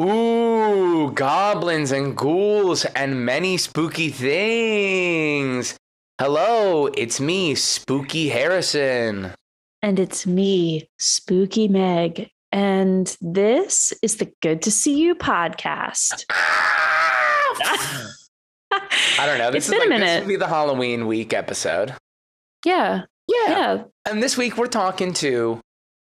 Ooh, goblins and ghouls and many spooky things. Hello, it's me, Spooky Harrison. And it's me, Spooky Meg. And this is the Good to See You podcast. I don't know. This It's is been a minute. This would be the Halloween week episode. yeah. Yeah. And this week we're talking to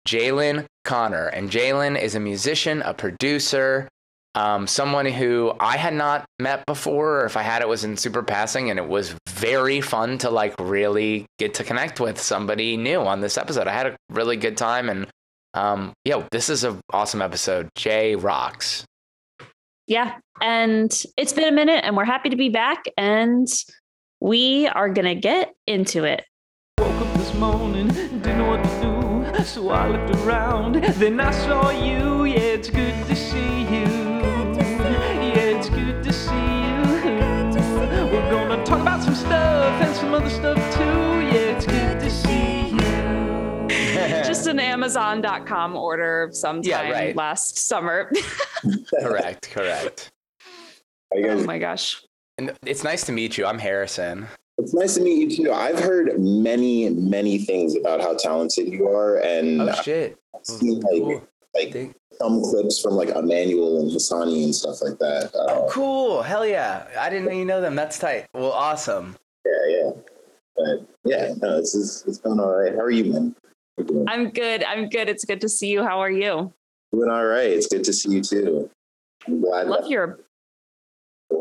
Jaylin Conner. And Jaylin is a musician, a producer, um, someone who I had not met before, or if I had, it was in super passing. And it was very fun to like really get to connect with somebody new on this episode. I had a really good time. And um, yo, this is an awesome episode. Jay rocks. Yeah. And it's been a minute and we're happy to be back. And we are going to get into it. Woke up this morning, didn't know what to do, so I looked around. Then I saw you, yeah, it's good to see you. Yeah, it's good to see you. We're gonna talk about some stuff and some other stuff too. Yeah, it's good to see you. Just an Amazon.com order sometime Yeah, right. last summer. correct, correct. How oh my gosh. And it's nice to meet you. I'm Harrison. It's nice to meet you too. I've heard many, many things about how talented you are, and Oh I've shit. seen like Cool. like Thank- some clips from like Emmanuel and Hassani and stuff like that. Oh, Uh, cool. Hell yeah. I didn't know you know them. That's tight. Well, awesome. yeah, yeah. But yeah, no, it's it's, it's going all right. How are you, man? You're I'm good. I'm good. It's good to see you. How are you? doing all right. It's good to see you too. I'm glad. love that- your.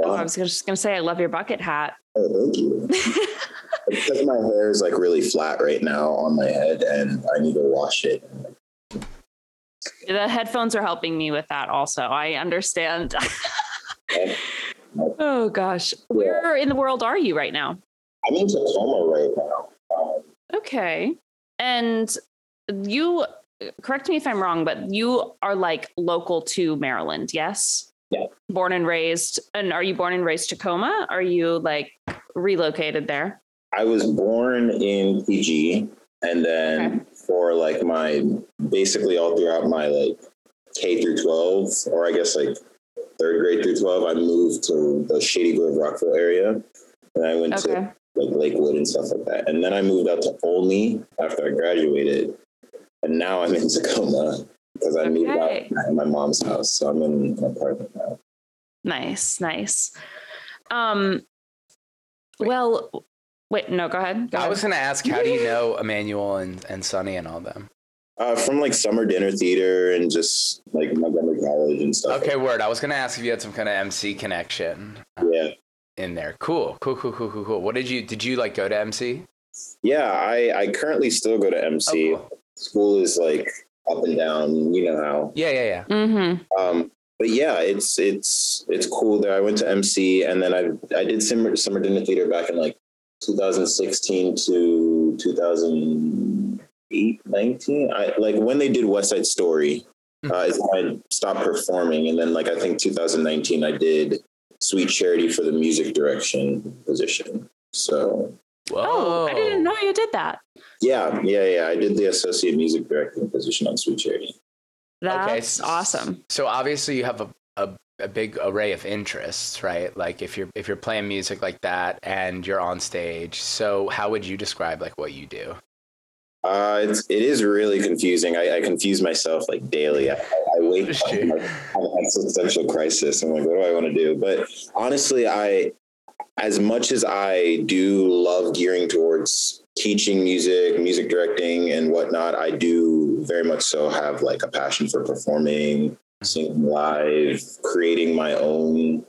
Oh, I was just going to say, I love your bucket hat. Oh, thank you. because my hair is like really flat right now on my head, and I need to wash it. the headphones are helping me with that also. I understand. Oh gosh. Where in the world are you right now? I'm in Tacoma right now. Um, Okay. And you correct me if I'm wrong, but you are like local to Maryland, yes? Yeah. Born and raised. And are you born and raised Tacoma? Are you like relocated there? I was born in PG, and then Okay. for like my basically all throughout my like K through twelve, or I guess like third grade through twelve, I moved to the Shady Grove Rockville area, and I went Okay. to like Lakewood and stuff like that. And then I moved out to Olney after I graduated, and now I'm in Tacoma because I moved Okay. out at my mom's house, so I'm in an apartment now. Nice, nice. Um well wait, no, go ahead. Go I ahead. was going to ask, how do you know Emmanuel and, and Sonny and all them? Uh, from like summer dinner theater and just like Montgomery College and stuff. Okay, word. I was going to ask if you had some kind of MC connection uh, Yeah. in there. Cool, cool, cool, cool, cool, cool. What did you, did you like go to MC? Yeah, I, I currently still go to MC. Oh, cool. School is like up and down, you know how. Yeah, yeah, yeah. Mhm. Um, but yeah, it's it's it's cool there. I went to MC and then I I did summer summer dinner theater back in like 2016 to 2008, 19. I like when they did West Side Story. Uh, is when I stopped performing, and then like I think 2019 I did Sweet Charity for the music direction position. So Whoa. Oh, I didn't know you did that. Yeah, yeah, yeah. I did the associate music directing position on Sweet Charity. That's s- awesome. So obviously you have a, a, a big array of interests, right? Like if you're if you're playing music like that and you're on stage, so how would you describe like what you do? Uh, it's, it is really confusing. I, I confuse myself like daily. I, I wake up and like, have an existential crisis. I'm like, what do I want to do? But honestly, I, as much as I do love gearing towards teaching music, music directing, and whatnot, I do very much so have like a passion for performing, singing live, creating my own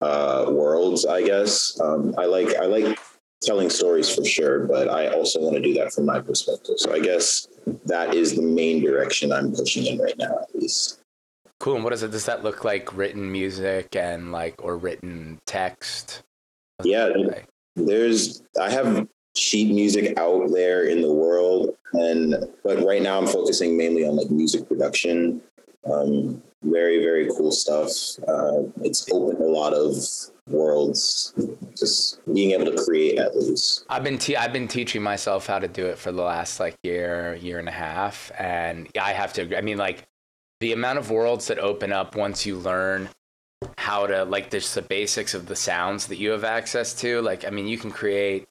uh, worlds. I guess um, I like I like telling stories for sure, but I also want to do that from my perspective. So I guess that is the main direction I'm pushing in right now, at least. Cool. And what does it does that look like written music and like or written text? Yeah, that look like? There's I have sheet music out there in the world, and but right now I'm focusing mainly on like music production. Um, very very cool stuff. Uh, it's opened a lot of worlds. Just being able to create at least. I've been te- I've been teaching myself how to do it for the last like year year and a half, and I have to. I mean, like the amount of worlds that open up once you learn how to like just the basics of the sounds that you have access to. Like, I mean, you can create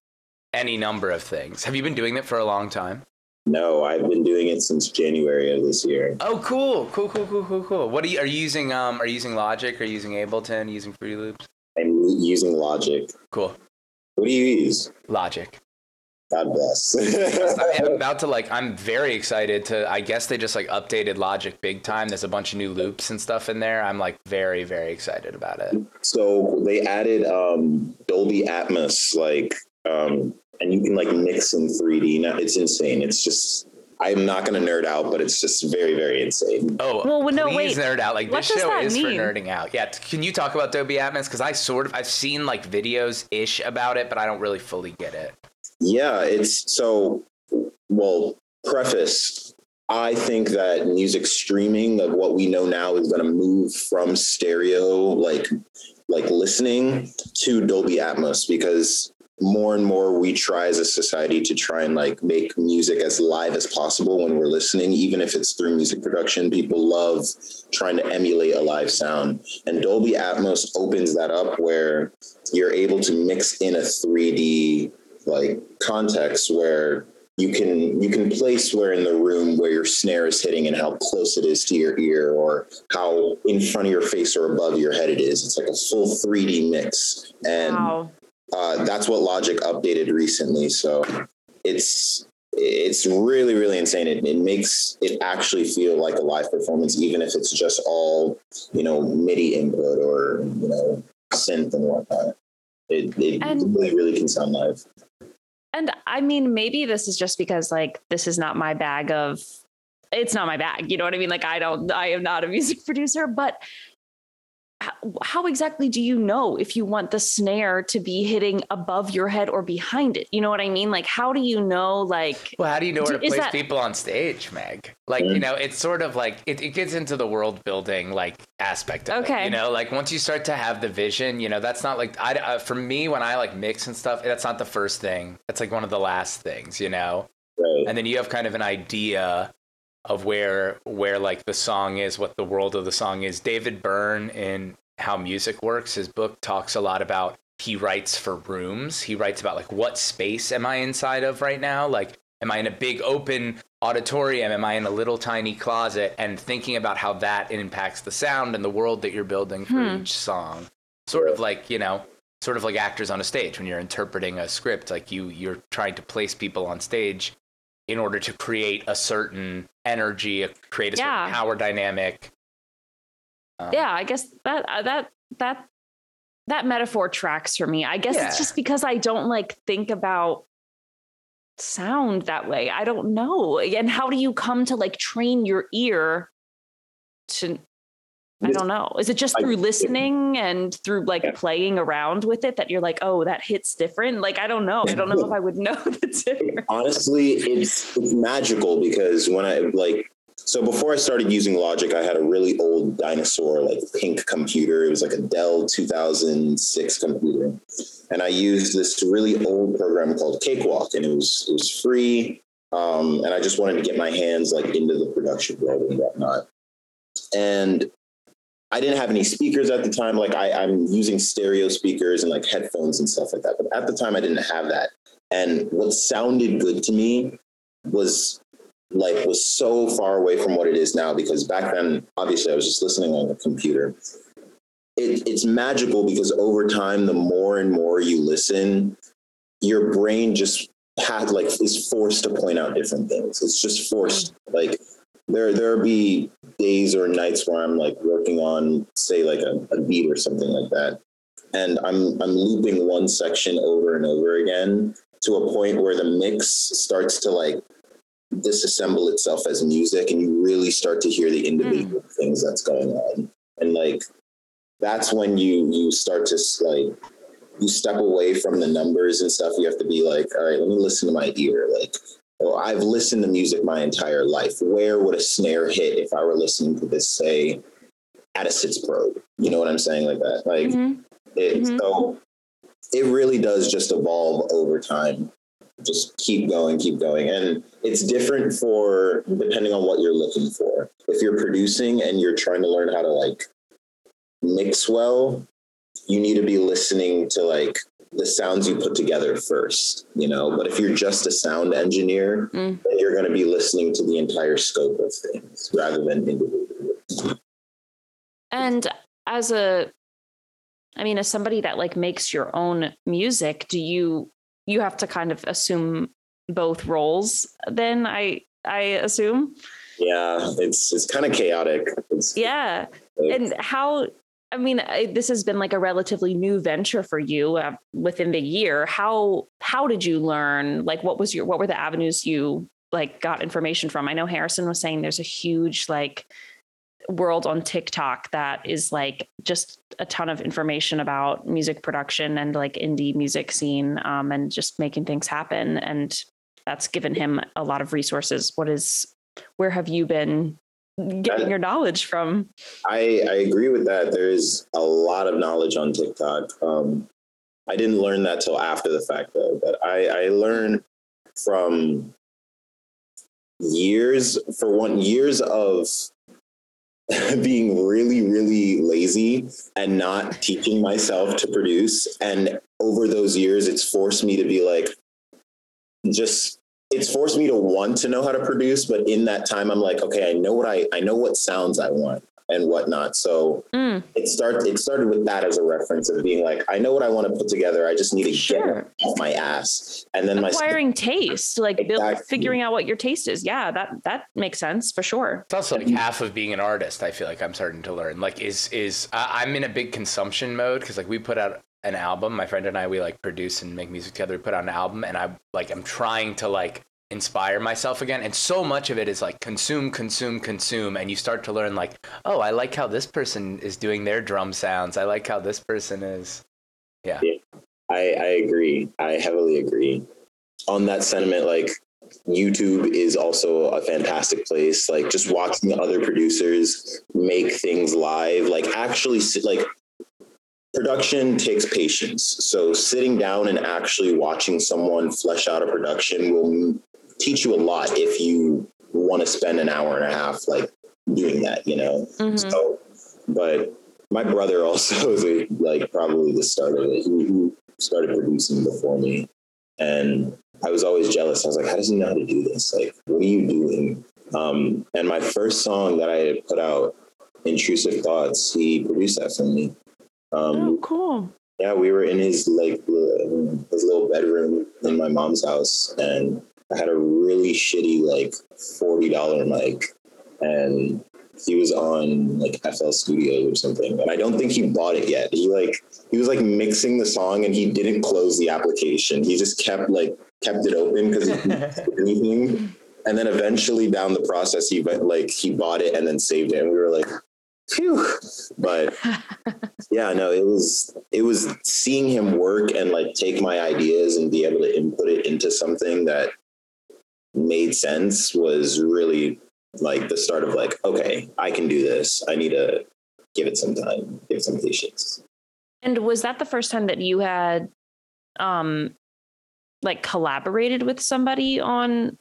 any number of things. Have you been doing it for a long time? No, I've been doing it since January of this year. Oh, cool, cool, cool, cool, cool, cool. What are you? Are you using? Um, are you using Logic? Are you using Ableton? Using Fruity Loops? I'm using Logic. Cool, What do you use? Logic. God bless. I'm about to like. I'm very excited to. I guess they just like updated Logic big time. There's a bunch of new loops and stuff in there. I'm like very, very excited about it. so they added um, Dolby Atmos, like, um, and you can like mix in 3D. Now it's insane. It's just. I'm not going to nerd out, but it's just very, very insane. Oh, Well, well, no, please wait. nerd out. Like What this show that is mean? for nerding out. Yeah, can you talk about Dolby Atmos? Because I sort of I've seen like videos ish about it, but I don't really fully get it. Yeah, it's so well, preface. I think that music streaming of what we know now is going to move from stereo like like listening to Dolby Atmos because more and more we try as a society to try and like make music as live as possible when we're listening even if it's through music production people love trying to emulate a live sound and Dolby Atmos opens that up where you're able to mix in a 3D like context where you can you can place where in the room where your snare is hitting and how close it is to your ear or how in front of your face or above your head it is. It's like a full 3d mix. And Wow. uh, that's what logic updated recently. So it's it's really really insane. It, it makes it actually feel like a live performance even if it's just all you know midi input or you know synth and whatnot it, it And- really really can sound live And I mean, maybe this is just because like this is not my bag of it's not my bag. You know what I mean? Like I don't I am not a music producer, but how, how exactly do you know if you want the snare to be hitting above your head or behind it? You know what I mean? Like how do you know like Well, how do you know where to place that- people on stage, Meg? Like, you know, it's sort of like it, it gets into the world building like aspect of it. Okay. You know, like once you start to have the vision, you know, that's not like I uh, for me when I like mix and stuff, that's not the first thing. That's like one of the last things, you know. right And then you have kind of an idea of where where like the song is, what the world of the song is. David Byrne in How Music Works, his book talks a lot about he writes for rooms. He writes about like what space am I inside of right now? Like am I in a big open auditorium? Am I in a little tiny closet? And thinking about how that impacts the sound and the world that you're building for Hmm. each song. Sort of like, you know, sort of like actors on a stage when you're interpreting a script, like you you're trying to place people on stage in order to create a certain energy, create a certain power dynamic. Um, yeah, I guess that uh, that that that metaphor tracks for me. I guess Yeah. it's just because I don't like think about sound that way. I don't know. And how do you come to like train your ear to I don't know. Is it just through listening and through like Yeah. playing around with it that you're like, oh, that hits different? Like, I don't know. I don't know if I would know the difference. honestly it's it's magical because when i like so before i started using logic i had a really old dinosaur like pink computer it was like a dell 2006 computer and i used this really old program called cakewalk and it was it was free um, and i just wanted to get my hands like into the production world and whatnot and I didn't have any speakers at the time. Like I, I'm using stereo speakers and like headphones and stuff like that. But at the time, I didn't have that. And what sounded good to me was like was so far away from what it is now because back then obviously I was just listening on the computer. It, it's magical because over time the more and more you listen, your brain just had like is forced to point out different things. It's just forced mm-hmm. like there there'll be days or nights where I'm like working on say like a, a beat or something like that. And I'm I'm looping one section over and over again to a point where the mix starts to like disassemble itself as music and you really start to hear the individual mm. things that's going on. And like that's when you you start to like you step away from the numbers and stuff. You have to be like all right let me listen to my ear like i've listened to music my entire life where would a snare hit if i were listening to this say at a sitzprobe you know what i'm saying like that like Mhm. it, Mhm. so it really does just evolve over time just keep going, keep going. And it's different for depending on what you're looking for. If you're producing and you're trying to learn how to like mix well, you need to be listening to like the sounds you put together first, you know. But if you're just a sound engineer, Mm. then you're going to be listening to the entire scope of things rather than individually. And as a, I mean, as somebody that like makes your own music, do you you have to kind of assume both roles? Then I I assume, Yeah, it's it's kind of chaotic. It's, yeah. like- And how? I mean, I, this has been like a relatively new venture for you uh, within the year. How how did you learn? Like, what was your what were the avenues you like got information from? I know Harrison was saying there's a huge like world on TikTok that is like just a ton of information about music production and like indie music scene um, and just making things happen. And that's given him a lot of resources. What is where have you been getting your knowledge from? I, I agree with that. There is a lot of knowledge on TikTok. Um, I didn't learn that till after the fact, though. But I, I learned from years, for one, years of being really, really lazy and not teaching myself to produce. And over those years, it's forced me to be like, just it's forced me to want to know how to produce but in that time i'm like okay i know what i i know what sounds i want and whatnot so Mm, it started it started with that as a reference of being like i know what i want to put together i just need to Sure. get off my ass and then my acquiring taste, like build, figuring out what your taste is. Yeah, that that makes sense for sure. It's also like half of being an artist. I feel like I'm starting to learn. Like, is is I, I'm in a big consumption mode because like we put out an album. My friend and I we like produce and make music together. We put out an album, and I like I'm trying to like inspire myself again. And so much of it is like consume, consume, consume, and you start to learn like, oh, I like how this person is doing their drum sounds. I like how this person is. Yeah. I, I agree. I heavily agree. On that sentiment, like YouTube is also a fantastic place. Like just watching other producers make things live, like actually like production takes patience. So sitting down and actually watching someone flesh out a production will teach you a lot if you want to spend an hour and a half like doing that, you know? Mhm. So, but my brother also is a, like probably the start of it. He, he started producing before me, and I was always jealous. I was like, "How does he know how to do this? Like, what are you doing?" Um, and my first song that I had put out, "Intrusive Thoughts," he produced that for me. Um, Oh, cool. yeah, we were in his like his little bedroom in my mom's house, and I had a really shitty like forty dollar mic, and he was on like FL Studio or something, and I don't think he bought it yet. He like he was like mixing the song, and he didn't close the application. He just kept like kept it open because anything, and then eventually down the process, he went like he bought it and then saved it, and we were like. Phew. But yeah no it was it was seeing him work and like take my ideas and be able to input it into something that made sense was really like the start of like okay i can do this i need to give it some time give some patience And was that the first time that you had um like collaborated with somebody on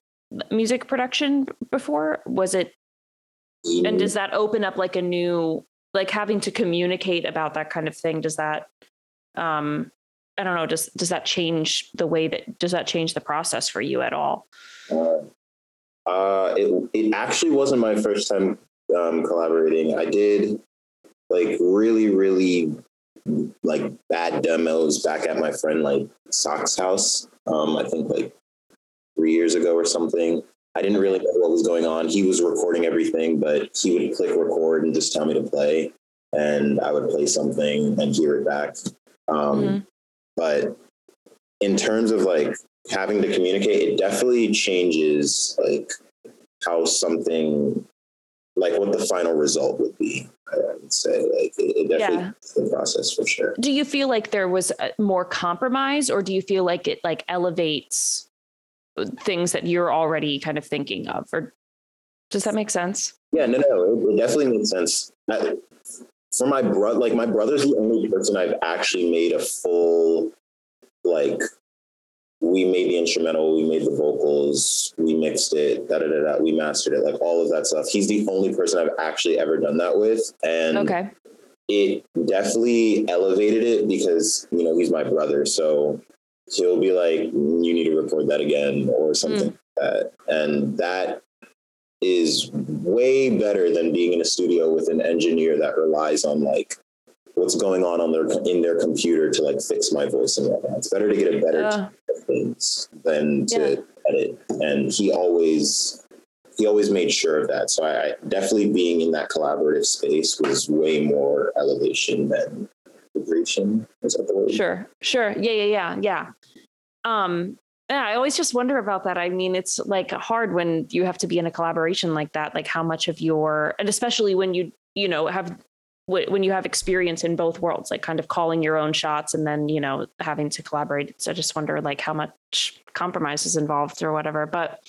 music production before? Was it and does that open up like a new like having to communicate about that kind of thing does that um i don't know does does that change the way that does that change the process for you at all Uh, uh, it it actually wasn't my first time um, collaborating. I did like really, really like bad demos back at my friend like Sock's house. Um, I think like three years ago or something. I didn't really know what was going on. He was recording everything, but he would click record and just tell me to play, and I would play something and hear it back. Um, Mhm. But in terms of like having to communicate, it definitely changes like how something like what the final result would be. I would say like it, it definitely Yeah. the process for sure. do you feel like there was uh, more compromise or do you feel like it like elevates things that you're already kind of thinking of or does that make sense Yeah, no, no, it, it definitely makes sense. I, for my brother, like my brother's the only person I've actually made a full like we made the instrumental, we made the vocals, we mixed it, da da da da, we mastered it, like all of that stuff. He's the only person I've actually ever done that with, and Okay. it definitely elevated it because you know he's my brother, so he'll be like, "You need to record that again" or something like that, and that is way better than being in a studio with an engineer that relies on like what's going on on their in their computer to like fix my voice and whatnot. It's better to get a better Uh, of things than to Yeah. edit, and he always he always made sure of that. So I, I definitely being in that collaborative space was way more elevation than integration. Is that the word? Sure, sure. Yeah, yeah, yeah, yeah. Um, yeah, I always just wonder about that. I mean, it's like hard when you have to be in a collaboration like that, like how much of your, and especially when you, you know, have, when you have experience in both worlds, like kind of calling your own shots and then, you know, having to collaborate. So I just wonder like how much compromise is involved or whatever. But,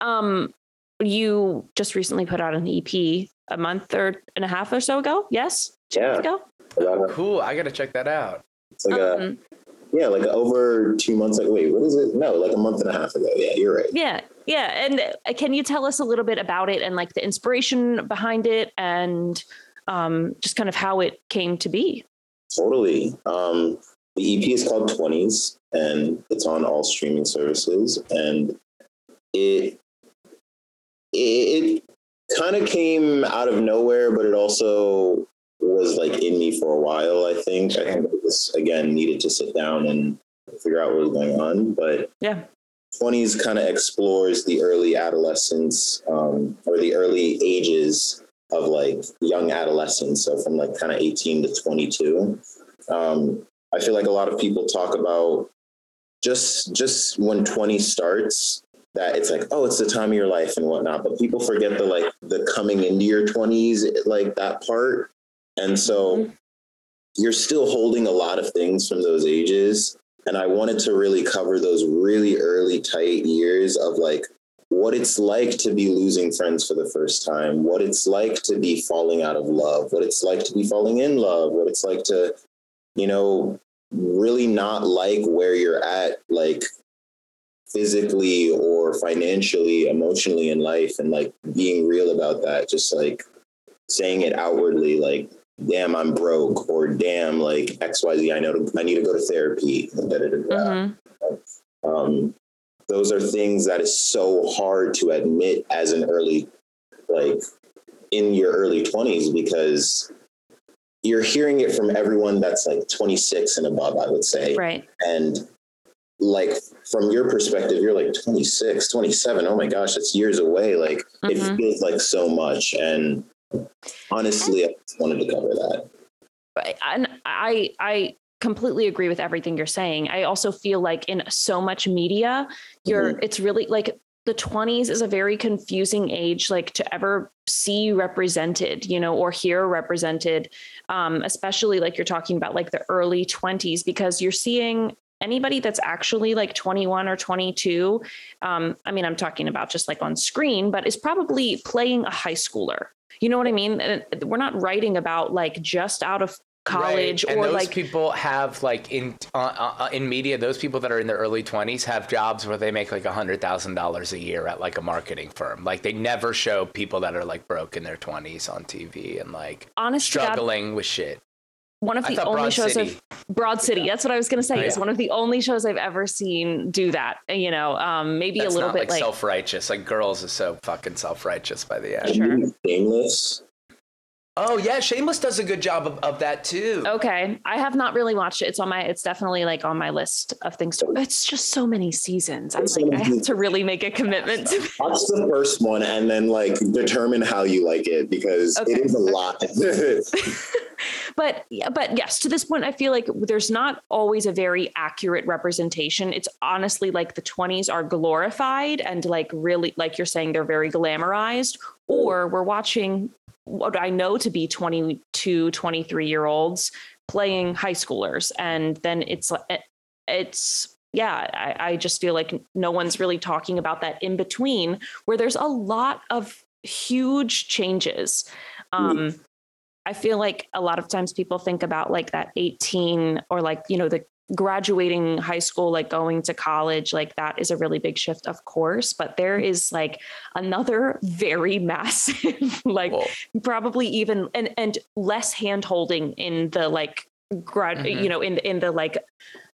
um, you just recently put out an EP a month or and a half or so ago. Yes. Two months Yeah. ago. About Cool. I got to check that out. It's like a Um, yeah, like over two months. Like wait, what is it? No, like a month and a half ago. Yeah, you're right. Yeah, yeah. And uh, can you tell us a little bit about it and like the inspiration behind it and um, just kind of how it came to be? Totally. Um, the EP is called Twenties, and it's on all streaming services. And it it, it kind of came out of nowhere, but it also was like in me for a while. I think. I think it was again needed to sit down and figure out what was going on, but Yeah. 20s kind of explores the early adolescence um, or the early ages of like young adolescence. So from like kind of 18 to 22. Um, I feel like a lot of people talk about just just when 20 starts that it's like oh it's the time of your life and whatnot but people forget the like the coming into your 20s like that part and so mm-hmm. you're still holding a lot of things from those ages. And i wanted to really cover those really early tight years of like what it's like to be losing friends for the first time what it's like to be falling out of love what it's like to be falling in love what it's like to you know really not like where you're at like physically or financially emotionally in life and like being real about that just like saying it outwardly like damn i'm broke or damn like xyz i know to, i need to go to therapy. Mhm. um, those are things that is so hard to admit as an early like in your early 20s because you're hearing it from everyone that's like 26 and above i would say Right. and like from your perspective you're like 26 27 oh my gosh it's years away like Mhm. it feels like so much and honestly i just wanted to cover that. And I, I completely agree with everything you're saying. I also feel like in so much media, you're, it's really like the 20s is a very confusing age, like to ever see represented, you know, or hear represented, um, especially like you're talking about like the early 20s, because you're seeing anybody that's actually like 21 or 22 um, i mean i'm talking about just like on screen but is probably playing a high schooler you know what i mean? And we're not writing about like just out of college Right. or those like people have like in uh, uh, in media those people that are in their early 20s have jobs where they make like a hundred thousand dollars a year at like a marketing firm. Like they never show people that are like broke in their 20s on tv and like honest to God, struggling with shit one of the thought only Broad shows City. of Broad City. That's what I was going to say. Oh, Is yeah. one of the only shows I've ever seen do that. You know, um, maybe that's a little not bit like, like, self-righteous like girls is so fucking self-righteous by the end Sure. shameless oh yeah shameless does a good job of, of that too okay. I have not really watched it. It's on my. It's definitely like on my list of things to. It's just so many seasons. I'm It's so like, I have to really make a commitment to. Watch the first one and then like determine how you like it because Okay. it is a lot. but yeah, but yes, to this point, I feel like there's not always a very accurate representation. It's honestly like the 20s are glorified and like really, like you're saying, they're very glamorized, or we're watching what I know to be 22, 23 year olds playing high schoolers. And then it's it's, yeah, I, I just feel like no one's really talking about that in between where there's a lot of huge changes. Um, I feel like a lot of times people think about like that 18 or like, you know, the graduating high school, like going to college, like that is a really big shift, of course. But there is like another very massive, like Whoa. probably even and and less hand holding in the like grad, Mhm. you know, in in the like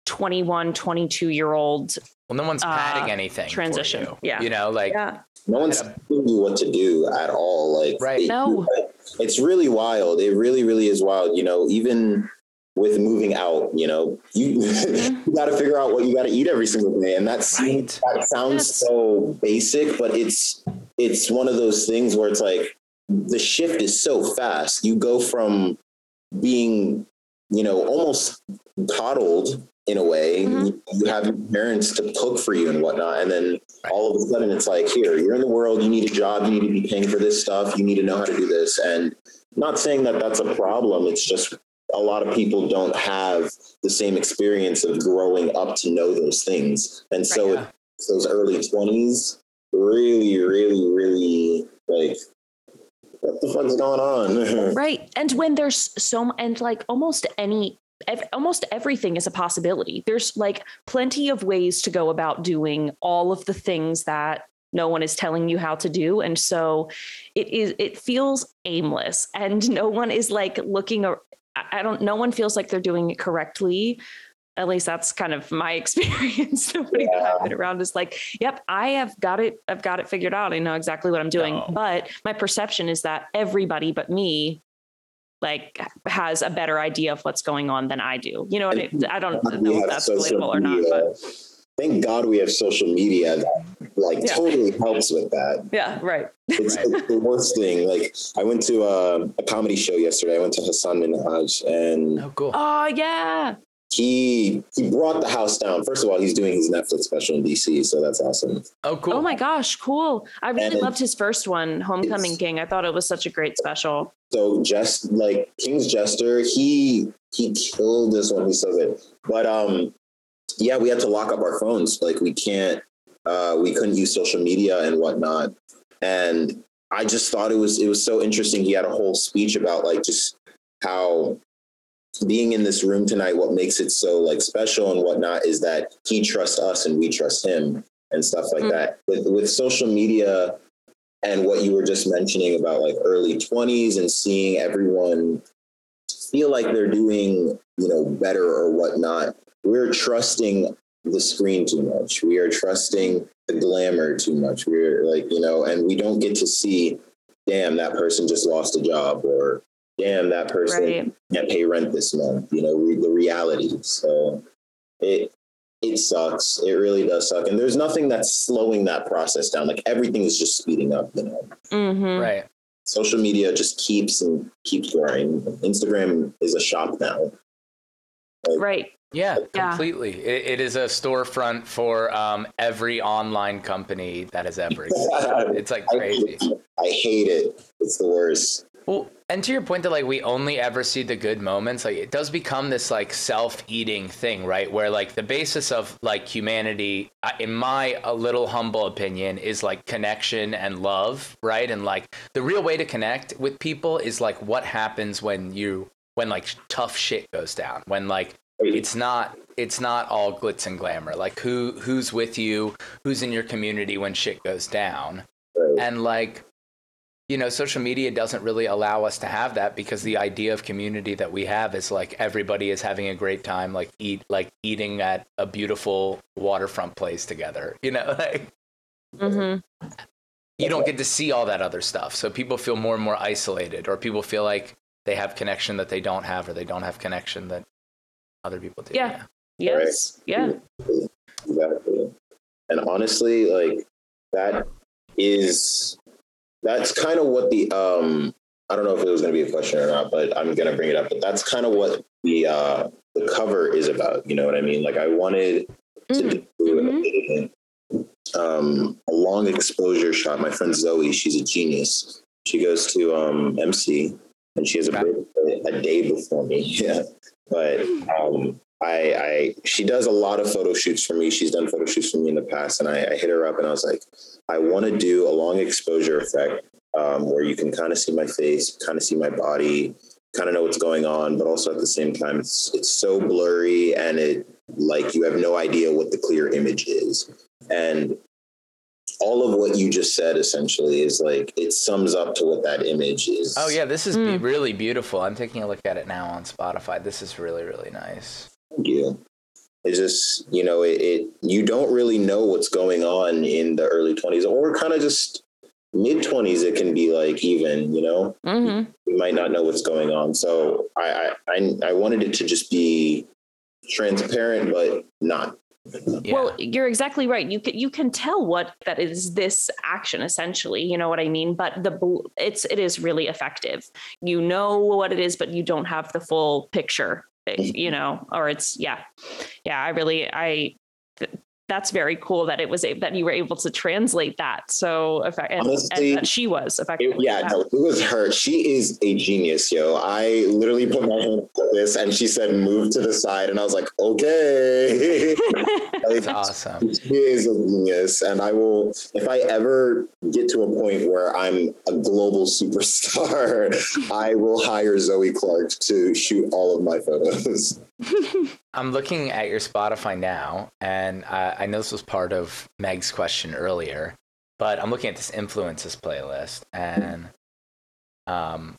21, 22 year old. Well, no one's Uh, anything. transition. you. Yeah. You know, like Yeah. No one's telling you what to do at all. Like, Right. it- No. it's really wild. It really, really is wild. You know, even with moving out, you know, you, Mm-hmm. you got to figure out what you got to eat every single day, and that's Right. that sounds Yes. so basic, but it's it's one of those things where it's like the shift is so fast. You go from being, you know, almost coddled in a way. Mhm. You, you have your parents to cook for you and whatnot, and then all of a sudden it's like, here, you're in the world. You need a job. You need to be paying for this stuff. You need to know how to do this. And not saying that that's a problem. It's just a lot of people don't have the same experience of growing up to know those things, and so yeah. those early twenties really, really, really like. What the fuck's going on? Right. And when there's so, and like almost any, ev- almost everything is a possibility. There's like plenty of ways to go about doing all of the things that no one is telling you how to do. And so it is, it feels aimless and no one is like looking, I don't, no one feels like they're doing it correctly. At least that's kind of my experience. Nobody that I've been around is like, yep, I have got it. I've got it figured out. I know exactly what I'm doing. No. But my perception is that everybody but me like has a better idea of what's going on than I do. You know what I, I don't know if that's relatable or not, but Thank God we have social media that like Yeah. totally helps with that. yeah, right. It's, Right. it's the worst thing. Like I went to a, a comedy show yesterday. I went to Hassan Minhaj and oh, cool. Oh yeah. he he brought the house down. First of all, he's doing his Netflix special in DC, so that's awesome. Oh, cool. Oh my gosh, cool. I really And loved his first one, Homecoming King. I thought it was such a great special. So just like King's Jester, he he killed this one. He's so good. But um, yeah, we had to lock up our phones. Like we can't, uh, we couldn't use social media and whatnot. And I just thought it was it was so interesting. He had a whole speech about like just how being in this room tonight, what makes it so like special and whatnot is that he trusts us and we trust him and stuff like Mm. that. With with social media and what you were just mentioning about like early 20s and seeing everyone feel like they're doing, you know, better or whatnot. We're trusting the screen too much. We are trusting the glamour too much. We're like, you know, and we don't get to see, damn, that person just lost a job or damn, that person Right. can't pay rent this month, you know, re- the reality. So it it sucks. It really does suck. And there's nothing that's slowing that process down. Like everything is just speeding up, you know. Mm-hmm. Right. Social media just keeps and keeps growing. Instagram is a shop now. Right. Yeah, Yeah. completely. It, it is a storefront for um, every online company that has ever existed. It's like I crazy. hate, it. I hate it. It's the worst. Well, and to your point that like we only ever see the good moments, like it does become this like self-eating thing, right? Where like the basis of like humanity, uh, in my a little humble opinion, is like connection and love, right? And like the real way to connect with people is like what happens when you when like tough shit goes down, when like it's not it's not all glitz and glamour. Like who who's with you, who's in your community when shit goes down Right. and like you know social media doesn't really allow us to have that because the idea of community that we have is like everybody is having a great time like eat like eating at a beautiful waterfront place together you know like Mm-hmm. you don't get to see all that other stuff so people feel more and more isolated or people feel like they have connection that they don't have or they don't have connection that other people do Yeah. Yes. Yeah. Exactly. And honestly, like that is that's kind of what the um I don't know if it was going to be a question or not, but I'm going to bring it up. But that's kind of what the uh the cover is about. You know what I mean? Like I wanted to Mhm. do um, a long exposure shot. My friend Zoe, she's a genius. She goes to um, MC and she has a a day before me. Yeah, but um, I, I she does a lot of photo shoots for me. She's done photo shoots for me in the past, and I, I hit her up and I was like, I want to do a long exposure effect um, where you can kind of see my face, kind of see my body, kind of know what's going on, but also at the same time, it's it's so blurry and it like you have no idea what the clear image is. And all of what you just said essentially is like it sums up to what that image is. Oh yeah, this is Mm. really beautiful. I'm taking a look at it now on Spotify. This is really really nice. Thank you. It's just, you know, it, it you don't really know what's going on in the early 20s or kind of just mid 20s it can be like even, you know. Mm-hmm. You might not know what's going on. So I I I, I wanted it to just be transparent but not. Yeah. Well, you're exactly right. You can you can tell what that is this action essentially. You know what I mean? But the it's it is really effective. You know what it is, but you don't have the full picture. eh, You know, or it's yeah, yeah. I really I. th- that's very cool that it was a, that you were able to translate that so effect and, Honestly, and that she was It- effectively. yeah, no, it was her. She is a genius, yo. I literally put my hand on this and she said, move to the side. And I was like, okay. That's awesome. She is a genius. And I will, if I ever get to a point where I'm a global superstar, I will hire Zoe Clark to shoot all of my photos. I'm looking at your Spotify now, and uh, I know this was part of Meg's question earlier, but I'm looking at this influences playlist, and um,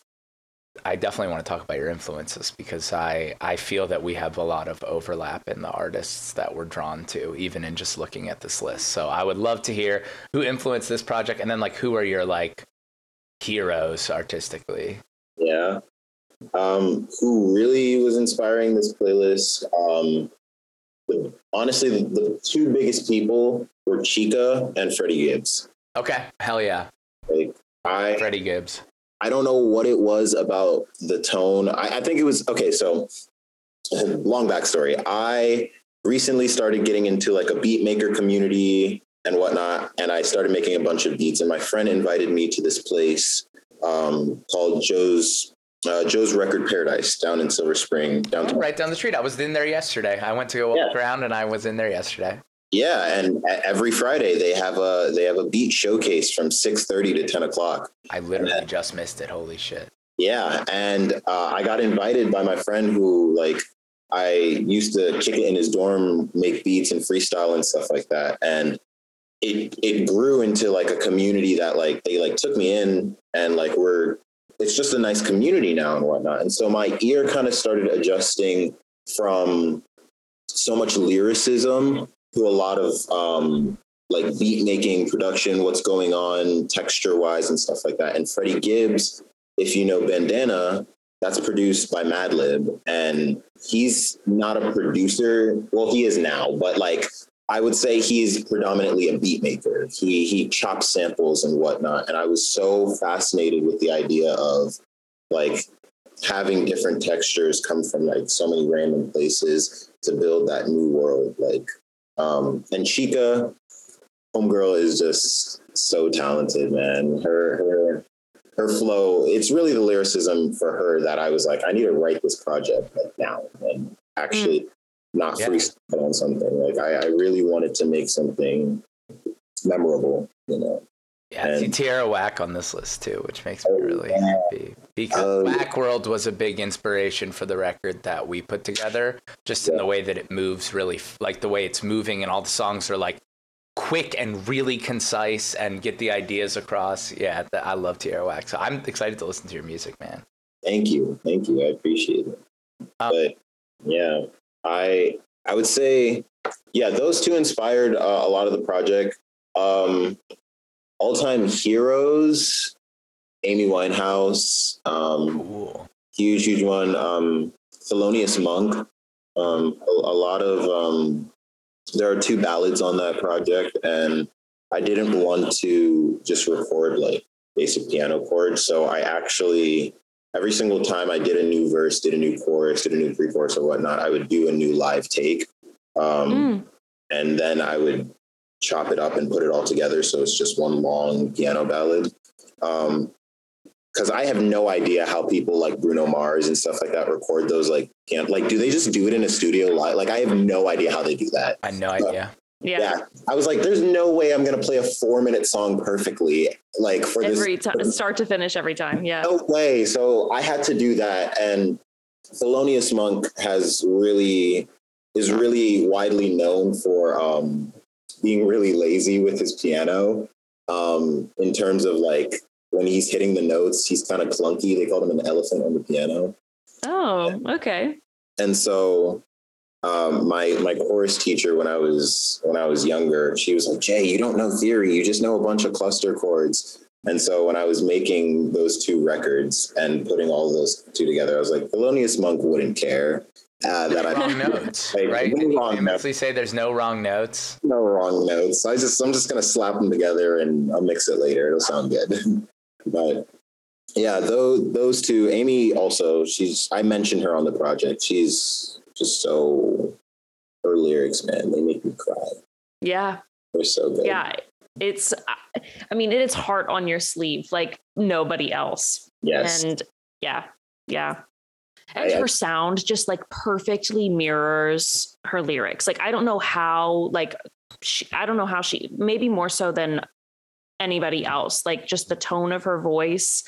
I definitely want to talk about your influences because I I feel that we have a lot of overlap in the artists that we're drawn to, even in just looking at this list. So I would love to hear who influenced this project, and then like who are your like heroes artistically. Yeah. Um, who really was inspiring this playlist? Um, the, honestly, the, the two biggest people were Chika and Freddie Gibbs. Okay, hell yeah, Like I, Freddie Gibbs. I don't know what it was about the tone. I, I think it was okay. So, long backstory. I recently started getting into like a beat maker community and whatnot, and I started making a bunch of beats. And my friend invited me to this place um, called Joe's uh, Joe's Record Paradise down in Silver Spring, downtown. Right down the street. I was in there yesterday. I went to go walk Yeah. around, and I was in there yesterday. Yeah, and every Friday they have a they have a beat showcase from six thirty to ten o'clock. I literally just missed it. Holy shit. Yeah, and uh, I got invited by my friend who like I used to kick it in his dorm, make beats and freestyle and stuff like that, and it it grew into like a community that like they like took me in and like we're it's just a nice community now and whatnot, and so my ear kind of started adjusting from so much lyricism to a lot of um like beat making production what's going on texture wise and stuff like that. And freddie gibbs if you know bandana that's produced by madlib. And he's not a producer. Well he is now but like i would say he's predominantly a beat maker. He he chops samples and whatnot. And i was so fascinated with the idea of like having different textures come from like so many random places to build that new world. Like um and chika homegirl is just so talented man. Her her her flow it's really the lyricism for her that i was like i need to write this project like now and actually not Yeah. freestyle on something like I, I really wanted to make something memorable you know Yeah, I see And- Tierra Whack on this list too, which makes me Oh, really yeah. happy because Oh. Whack World was a big inspiration for the record that we put together. Just in the way that it moves, really like the way it's moving, and all the songs are like quick and really concise and get the ideas across. Yeah, th- I love Tierra Whack, so I'm excited to listen to your music, man. Thank you, thank you. I appreciate it. Um, but yeah, I I would say yeah, those two inspired uh, a lot of the project. Um, All time heroes, Amy Winehouse, um, Cool. huge huge one. Um, Thelonious Monk. Um, a, a lot of um, there are two ballads on that project, and I didn't want to just record like basic piano chords, so I actually every single time I did a new verse, did a new chorus, did a new pre-chorus or whatnot, I would do a new live take, um, Mm. and then I would chop it up and put it all together, so it's just one long piano ballad. Um, because I have no idea how people like Bruno Mars and stuff like that record those like piano. Like, do they just do it in a studio live? Like, I have no idea how they do that. I had no idea. Yeah. Yeah, I was like, "There's no way I'm gonna play a four minute song perfectly, like for this Every time, start to finish, every time. Yeah. no way. So I had to do that. And Thelonious Monk has really is really widely known for um, being really lazy with his piano. Um, in terms of like when he's hitting the notes, he's kind of clunky. They called him an elephant on the piano. Oh, okay. And so um, my my chorus teacher when I was when I was younger, she was like, Jay, you don't know theory, you just know a bunch of cluster chords. And so when I was making those two records and putting all those two together, I was like, Thelonious Monk wouldn't care uh, that I wrong notes, Like, right? no wrong you famously say there's no wrong notes. no wrong notes. I just I'm just gonna slap them together and I'll mix it later. It'll sound good. but yeah, those those two. Amy also. She's I mentioned her on the project. She's just so her lyrics, man. They make me cry. Yeah. They're so good. Yeah. It's, I mean, it is heart on your sleeve like nobody else. Yes. And yeah, yeah. And I- her sound just like perfectly mirrors her lyrics. Like, I don't know how, like, she, I don't know how she, maybe more so than anybody else, like, just the tone of her voice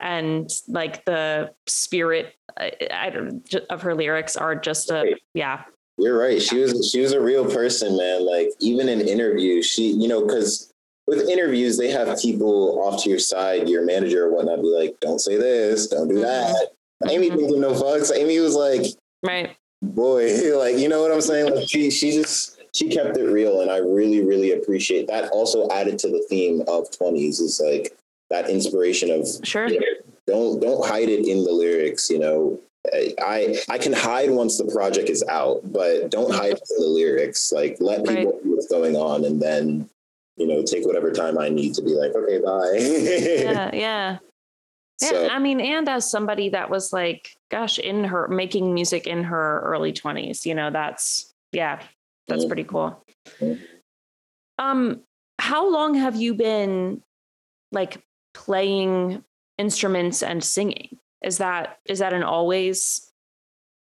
and like the spirit I, I don't, of her lyrics are just a, yeah. You're right. She was she was a real person, man. Like even in interviews, she you know because with interviews they have people off to your side, your manager or whatnot, be like, "Don't say this, don't do that." Amy Mhm. didn't give no fucks. Amy was like, Right. boy like you know what i'm saying like she she just she kept it real and i really really appreciate that also added to the theme of 20s is like that inspiration of Sure. you know, don't don't hide it in the lyrics you know i i can hide once the project is out but don't hide it in the lyrics like let people Right. know what's going on and then you know take whatever time i need to be like okay bye Yeah. Yeah. Yeah, so I mean, and as somebody that was like, gosh, in her making music in her early 20s, you know, that's yeah, that's Mhm. pretty cool. Mhm. Um, how long have you been like playing instruments and singing? Is that is that an always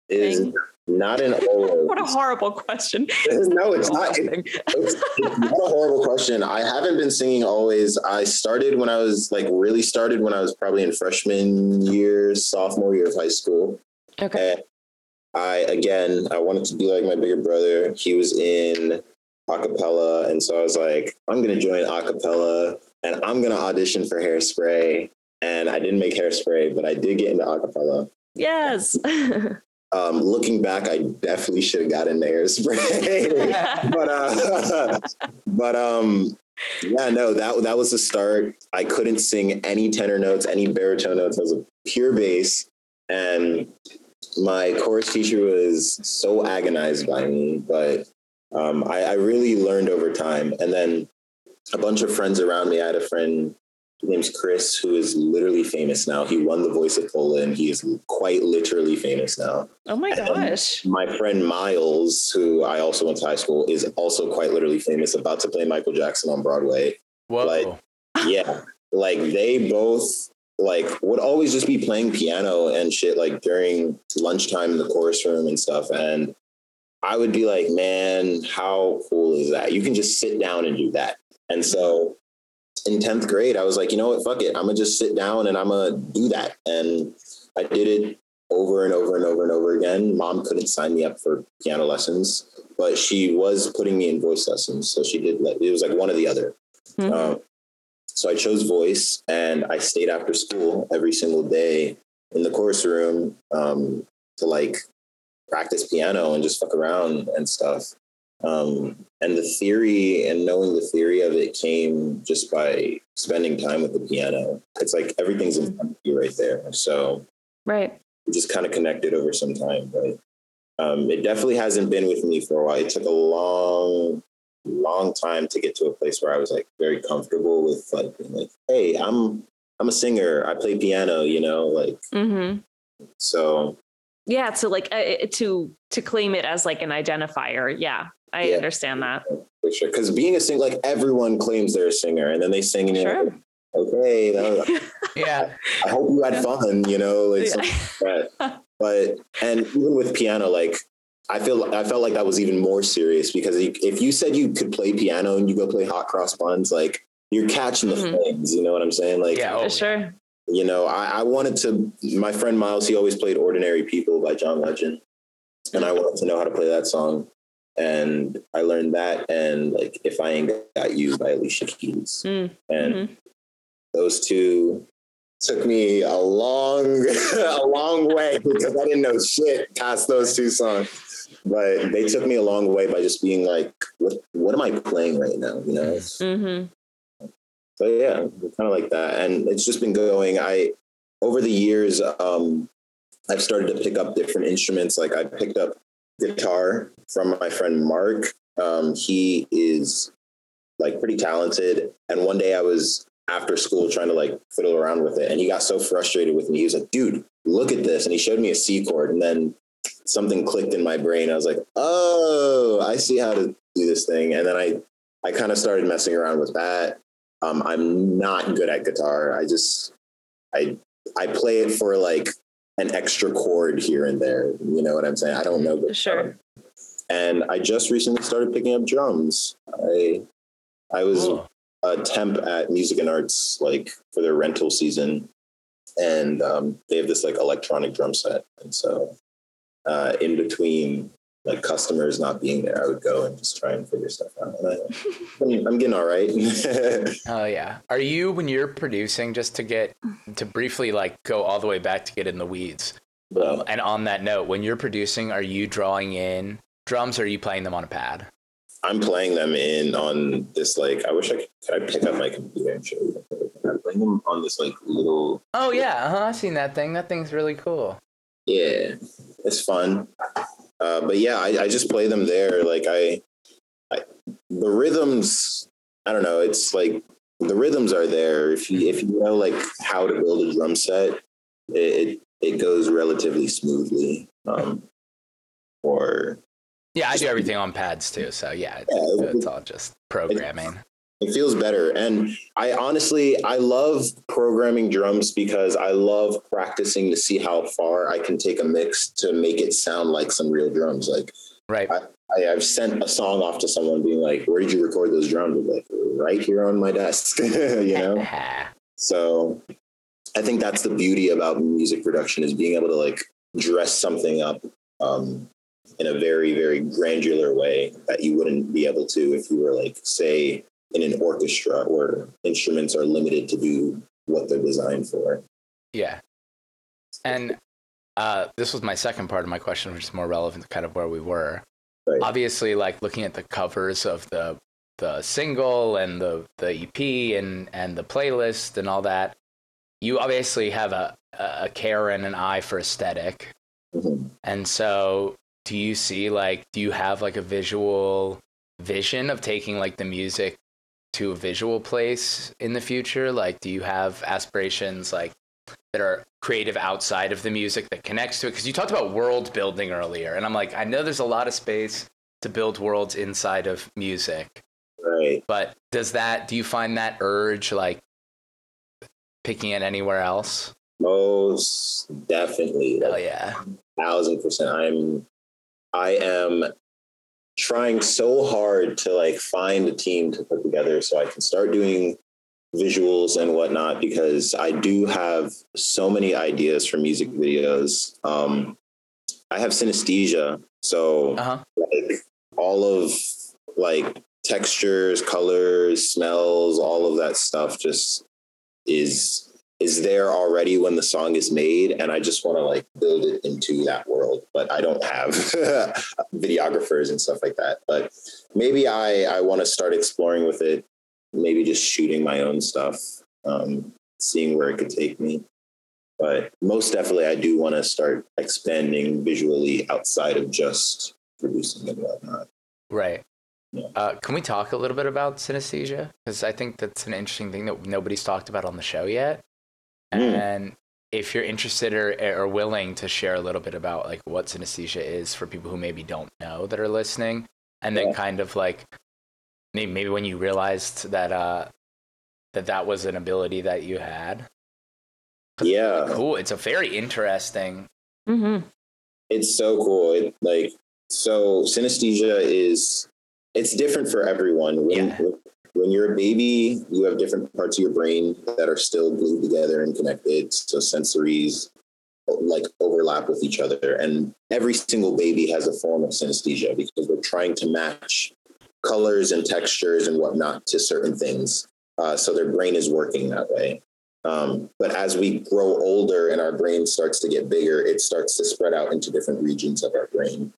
is thing? not an always What a horrible question. no it's not it- it's, it's not a horrible question. I haven't been singing always. I started when I was like really started when I was probably in freshman year, sophomore year of high school. Okay. And I again I wanted to be like my bigger brother. He was in acapella, and so I was like, I'm gonna join acapella, and I'm gonna audition for Hairspray. And I didn't make Hairspray, but I did get into acapella. Yes. Um, looking back, I definitely should have got into Hairspray. but uh but um yeah no that that was the start i couldn't sing any tenor notes any baritone notes i was a pure bass and my chorus teacher was so agonized by me but um I, I really learned over time and then a bunch of friends around me i had a friend his name's chris who is literally famous now he won the voice of Poland. he is quite literally famous now oh my gosh. my friend Miles, who I also went to high school, is also quite literally famous, about to play Michael Jackson on Broadway. Whoa. Like- Yeah, like they both like would always just be playing piano and shit like during lunchtime in the chorus room and stuff. And I would be like, man, how cool is that? You can just sit down and do that. And so in 10th grade, I was like, you know what, fuck it. I'm gonna just sit down and I'm gonna do that. And I did it over and over and over and over again. Mom couldn't sign me up for piano lessons, but she was putting me in voice lessons. So she did, like, it was like one or the other. Mhm. Um, so I chose voice and I stayed after school every single day in the chorus room um, to like practice piano and just fuck around and stuff. Um, and the theory and knowing the theory of it came just by spending time with the piano. It's like everything's in front of you right there. So Right. we just kind of connected over some time, but um, it definitely hasn't been with me for a while. It took a long, long time to get to a place where I was like very comfortable with like being like, hey, I'm I'm a singer. I play piano. You know, like Mm-hmm. so. Yeah. To like uh, to to claim it as like an identifier. Yeah, I Yeah. understand that. For sure, because being a singer, like everyone claims they're a singer, and then they sing and you're Sure. like, okay, that was- yeah. I hope you had fun, you know, like Yeah. like that. But and even with piano, like I feel I felt like that was even more serious because if you said you could play piano and you go play hot cross buns, like you're catching the Mhm. flames. You know what I'm saying? Like, Yeah. Oh, sure. You know, I, I wanted to. My friend Miles, he always played "Ordinary People" by John Legend, and I wanted to know how to play that song. And I learned that and like If I Ain't Got You by Alicia Keys. Mm, And mhm. those two took me a long, a long way because I didn't know shit past those two songs. But they took me a long way by just being like, what, what am I playing right now? You know? Mhm. So yeah, kind of like that. And it's just been going. I, over the years, um, I've started to pick up different instruments. Like I picked up guitar from my friend Mark. Um, he is like pretty talented. And one day I was after school trying to like fiddle around with it. And he got so frustrated with me. He was like, dude, look at this. And he showed me a C chord. And then something clicked in my brain. I was like, oh, I see how to do this thing. And then I, I kind of started messing around with that. Um, I'm not good at guitar. I just, I, I play it for like an extra chord here and there. You know what I'm saying? I don't know. guitar. Sure. And I just recently started picking up drums. I, I was Cool. a temp at Music and Arts like for their rental season, and um, they have this like electronic drum set. And so, uh, in between like customers not being there, I would go and just try and figure stuff out. And I, I'm getting all right. Oh yeah. Are you when you're producing just to get to briefly like go all the way back to get in the weeds? Um, and on that note, when you're producing, are you drawing in drums or are you playing them on a pad? I'm playing them in on this like I wish I could, could I pick up my computer and show you. I'm playing them on this like little Oh yeah, uh-huh, I've seen that thing. That thing's really cool. Yeah, it's fun. Uh, but yeah, I, I just play them there. Like I, I, the rhythms. I don't know. It's like the rhythms are there. If you if you know like how to build a drum set, it it, goes relatively smoothly. Um, or Yeah, I do everything on pads too. So yeah, it's, Yeah, it's all just programming. It feels better. And I honestly, I love programming drums because I love practicing to see how far I can take a mix to make it sound like some real drums. Like Right. I, I've sent a song off to someone being like, where did you record those drums? I'm like, right here on my desk, you know? So I think that's the beauty about music production is being able to like dress something up um, in a very, very granular way that you wouldn't be able to if you were like, say, in an orchestra where instruments are limited to do what they're designed for. Yeah. And uh, this was my second part of my question, which is more relevant to kind of where we were. Right. Obviously, like looking at the covers of the the single and the the EP and and the playlist and all that, you obviously have a a care and an eye for aesthetic. Mhm. And so, do you see like do you have like a visual vision of taking like the music to a visual place in the future? Like, do you have aspirations like that are creative outside of the music that connects to it? Because you talked about world building earlier, and I'm like, I know there's a lot of space to build worlds inside of music, Right. but does that? Do you find that urge like picking it anywhere else? Most definitely. oh yeah! thousand percent. I'm I am trying so hard to like find a team to put together so I can start doing visuals and whatnot because I do have so many ideas for music videos. Um I have synesthesia, so Uh huh. like all of like textures, colors, smells, all of that stuff just is is there already when the song is made and I just want to like build it into that world but I don't have videographers and stuff like that but maybe I I want to start exploring with it maybe just shooting my own stuff um seeing where it could take me but most definitely I do want to start expanding visually outside of just producing and whatnot Right. Yeah. Uh, can we talk a little bit about synesthesia? Because I think that's an interesting thing that nobody's talked about on the show yet. Mm. And if you're interested or, or willing to share a little bit about like what synesthesia is for people who maybe don't know that are listening, and then Yeah. kind of like maybe, maybe when you realized that uh, that that was an ability that you had. yeah Cool. It's a very interesting. Mm-hmm. it's so cool. It like so synesthesia is it's different for everyone. When, Yeah. When you're a baby, you have different parts of your brain that are still glued together and connected. So sensories, like overlap with each other. And every single baby has a form of synesthesia because we're trying to match colors and textures and whatnot to certain things. Uh, so their brain is working that way. Um, but as we grow older and our brain starts to get bigger, it starts to spread out into different regions of our brain.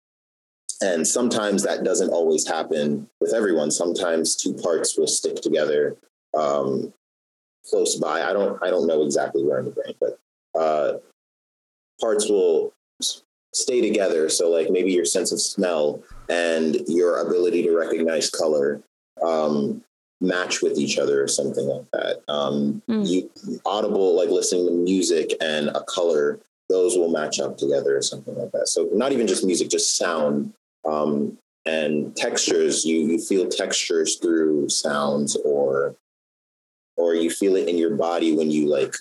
And sometimes that doesn't always happen with everyone. Sometimes two parts will stick together um, close by. I don't I don't know exactly where in the brain, but uh, parts will stay together. So like maybe your sense of smell and your ability to recognize color um, match with each other or something like that. Um, Mm. you audible like listening to music and a color, those will match up together or something like that. So not even just music, just sound um, and textures. You you feel textures through sounds or or you feel it in your body when you like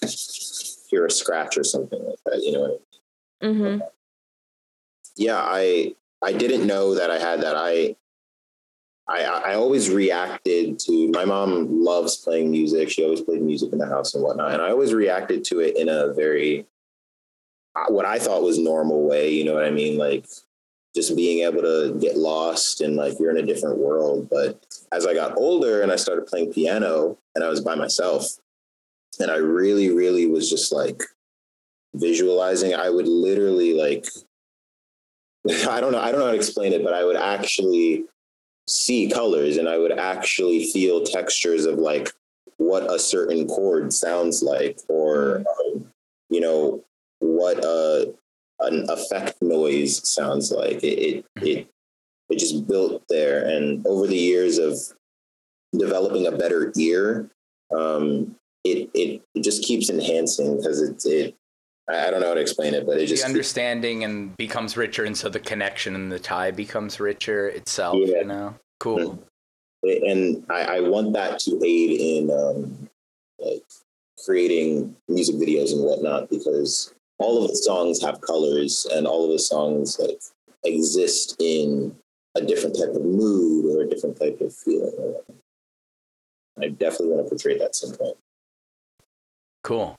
hear a scratch or something like that. You know what I mean? Mm-hmm. yeah i i didn't know that i had that i i i always reacted to my mom loves playing music she always played music in the house and whatnot and i always reacted to it in a very uh, what i thought was normal way you know what i mean like just being able to get lost and like you're in a different world but as i got older and i started playing piano and i was by myself and i really really was just like visualizing i would literally like I don't know. I don't know how to explain it, but I would actually see colors and I would actually feel textures of like what a certain chord sounds like, or um, you know what a an effect noise sounds like. It it it, it just built there, and over the years of developing a better ear, um, it it it just keeps enhancing because it it. I don't know how to explain it, but it the just understanding and becomes richer, and so the connection and the tie becomes richer itself. Yeah. You know, cool. and I, I want that to aid in um, like creating music videos and whatnot because all of the songs have colors and all of the songs like exist in a different type of mood or a different type of feeling. I definitely want to portray that some point. Cool.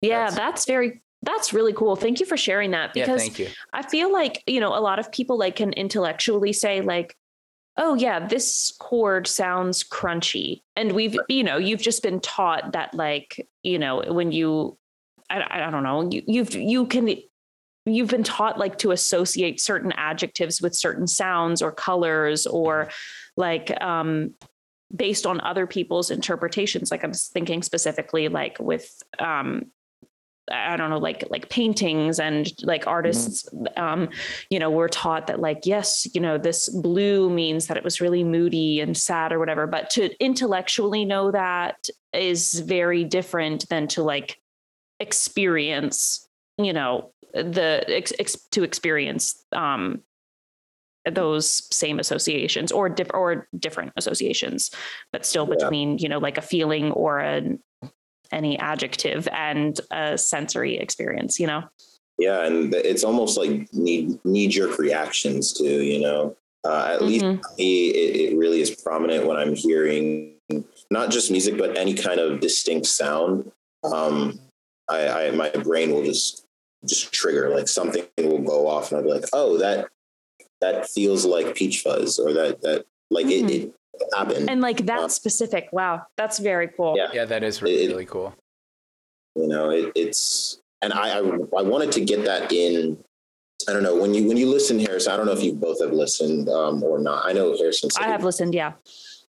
Yeah, That's- that's very that's really cool. Thank you for sharing that Yeah, because thank you. I feel like, you know, a lot of people like can intellectually say like, oh yeah, this chord sounds crunchy. And we've, you know, you've just been taught that like, you know, when you, I, I don't know, you, you've, you can, you've been taught like to associate certain adjectives with certain sounds or colors or like, um, based on other people's interpretations. Like I'm thinking specifically like with, um, I don't know, like like paintings and like artists, um, you know, were taught that like, yes, you know, this blue means that it was really moody and sad or whatever. But to intellectually know that is very different than to like experience, you know, the ex, ex, to experience um, those same associations or diff- or different associations, but still Yeah. between you know like a feeling or an any adjective and a sensory experience. You know. Yeah, and it's almost like knee knee jerk reactions too. You know, uh, at least Mhm. for me, it, it really is prominent when I'm hearing not just music but any kind of distinct sound. Um, I, I my brain will just just trigger like something will go off, and I'll be like, oh, that that feels like peach fuzz, or that that like Mhm. it, it happened. And like that Uh, specific. Wow, that's very cool. Yeah. Yeah, that is really, It- really cool. you know it, it's and I, I i wanted to get that in i don't know when you when you listen harrison i don't know if you both have listened um or not i know harrison I have listened. Yeah.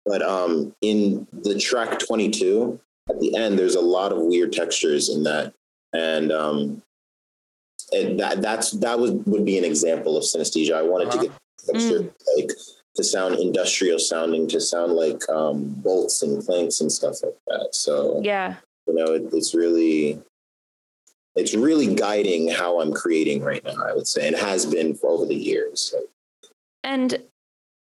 but um in the track 22 at the end there's a lot of weird textures in that. And um and that that's that would would be an example of synesthesia. I wanted Uh-huh. to get texture like to sound industrial sounding to sound like um bolts and clanks and stuff like that. So Yeah. you know it, it's really it's really guiding how i'm creating right now i would say. And has been for over the years So, And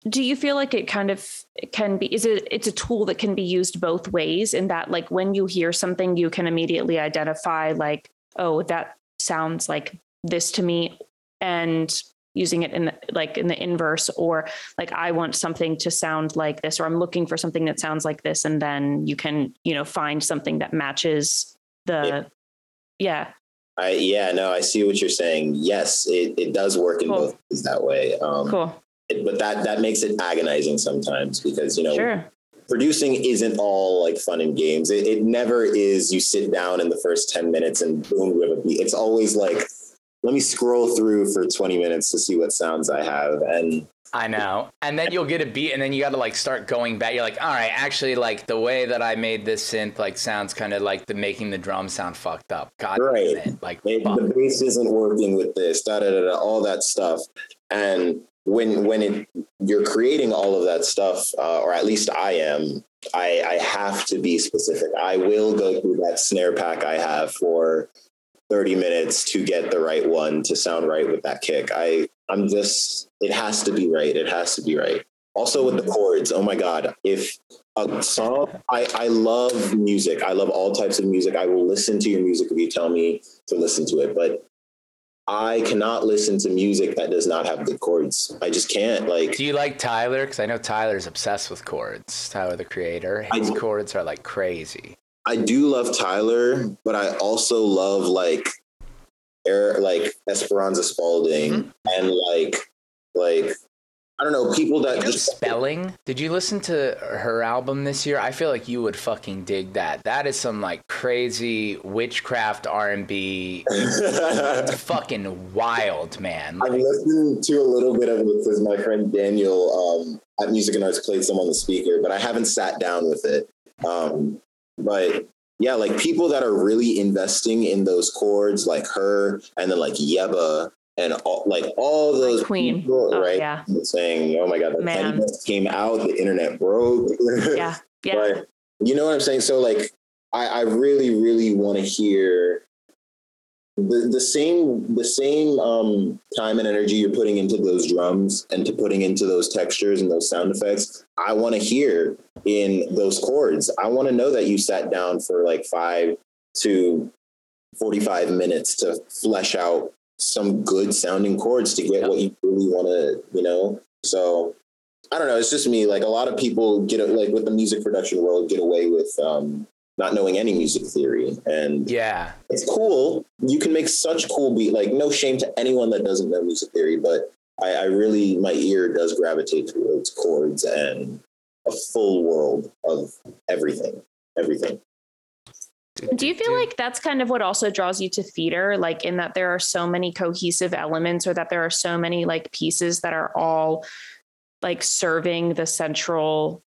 do you feel like it kind of can be is it it's a tool that can be used both ways in that like when you hear something you can immediately identify like oh that sounds like this to me and using it in the, like in the inverse or like I want something to sound like this or I'm looking for something that sounds like this and then you can you know find something that matches the yeah I yeah, no, I see what you're saying. Yes, it, it does work in Cool. both ways that way. Um, Cool. It- but that that makes it agonizing sometimes because you know Sure. producing isn't all like fun and games. It, it never is. You sit down in the first ten minutes and boom, you have a beat. It's always like, let me scroll through for twenty minutes to see what sounds I have, and I know. And then you'll get a beat and then you got to like start going back. You're like, all right, actually, like the way that I made this synth like sounds kind of like the making the drum sound fucked up. God Right. damn it. Like, maybe the bass isn't working with this, da da da, da all that stuff. And when when it you're creating all of that stuff, uh, or at least I am, I I have to be specific. I will go through that snare pack I have for 30 minutes to get the right one to sound right with that kick. I I'm just it has to be right. It has to be right. Also with the chords, oh my god, if a song I, I love music. I love all types of music. I will listen to your music if you tell me to listen to it. But I cannot listen to music that does not have good chords. I just can't. Like Do you like Tyler? Because I know Tyler's obsessed with chords. Tyler, the creator, his I- chords are like crazy. I do love Tyler, but I also love like air like Esperanza Spalding mm-hmm. and like like I don't know people that just Spalding? Did you listen to her album this year? I feel like you would fucking dig that. That is some like crazy witchcraft R and B. Fucking wild, man. I've listened to a little bit of it because my friend Daniel um, at Music and Arts played some on the speaker, but I haven't sat down with it. Um, but yeah, like people that are really investing in those chords, like her, and then like Yebba, and all, like all those Queen. people, Oh, right? yeah. Saying, "Oh my God, the Man. Came out, the internet broke." Yeah. Yeah. But you know what I'm saying? So like I, I really, really want to hear the, the same the same um, time and energy you're putting into those drums and to putting into those textures and those sound effects. I want to hear in those chords. I want to know that you sat down for like five to 45 minutes to flesh out some good sounding chords to get what you really want to, you know? So I don't know. It's just me. Like a lot of people get like with the music production world get away with um, not knowing any music theory, and Yeah. it's cool. You can make such cool beat. Like no shame to anyone that doesn't know music theory, but I, I really my ear does gravitate towards chords and a full world of everything, everything. Do you feel like that's kind of what also draws you to theater? Like, in that there are so many cohesive elements, or that there are so many like pieces that are all like serving the central,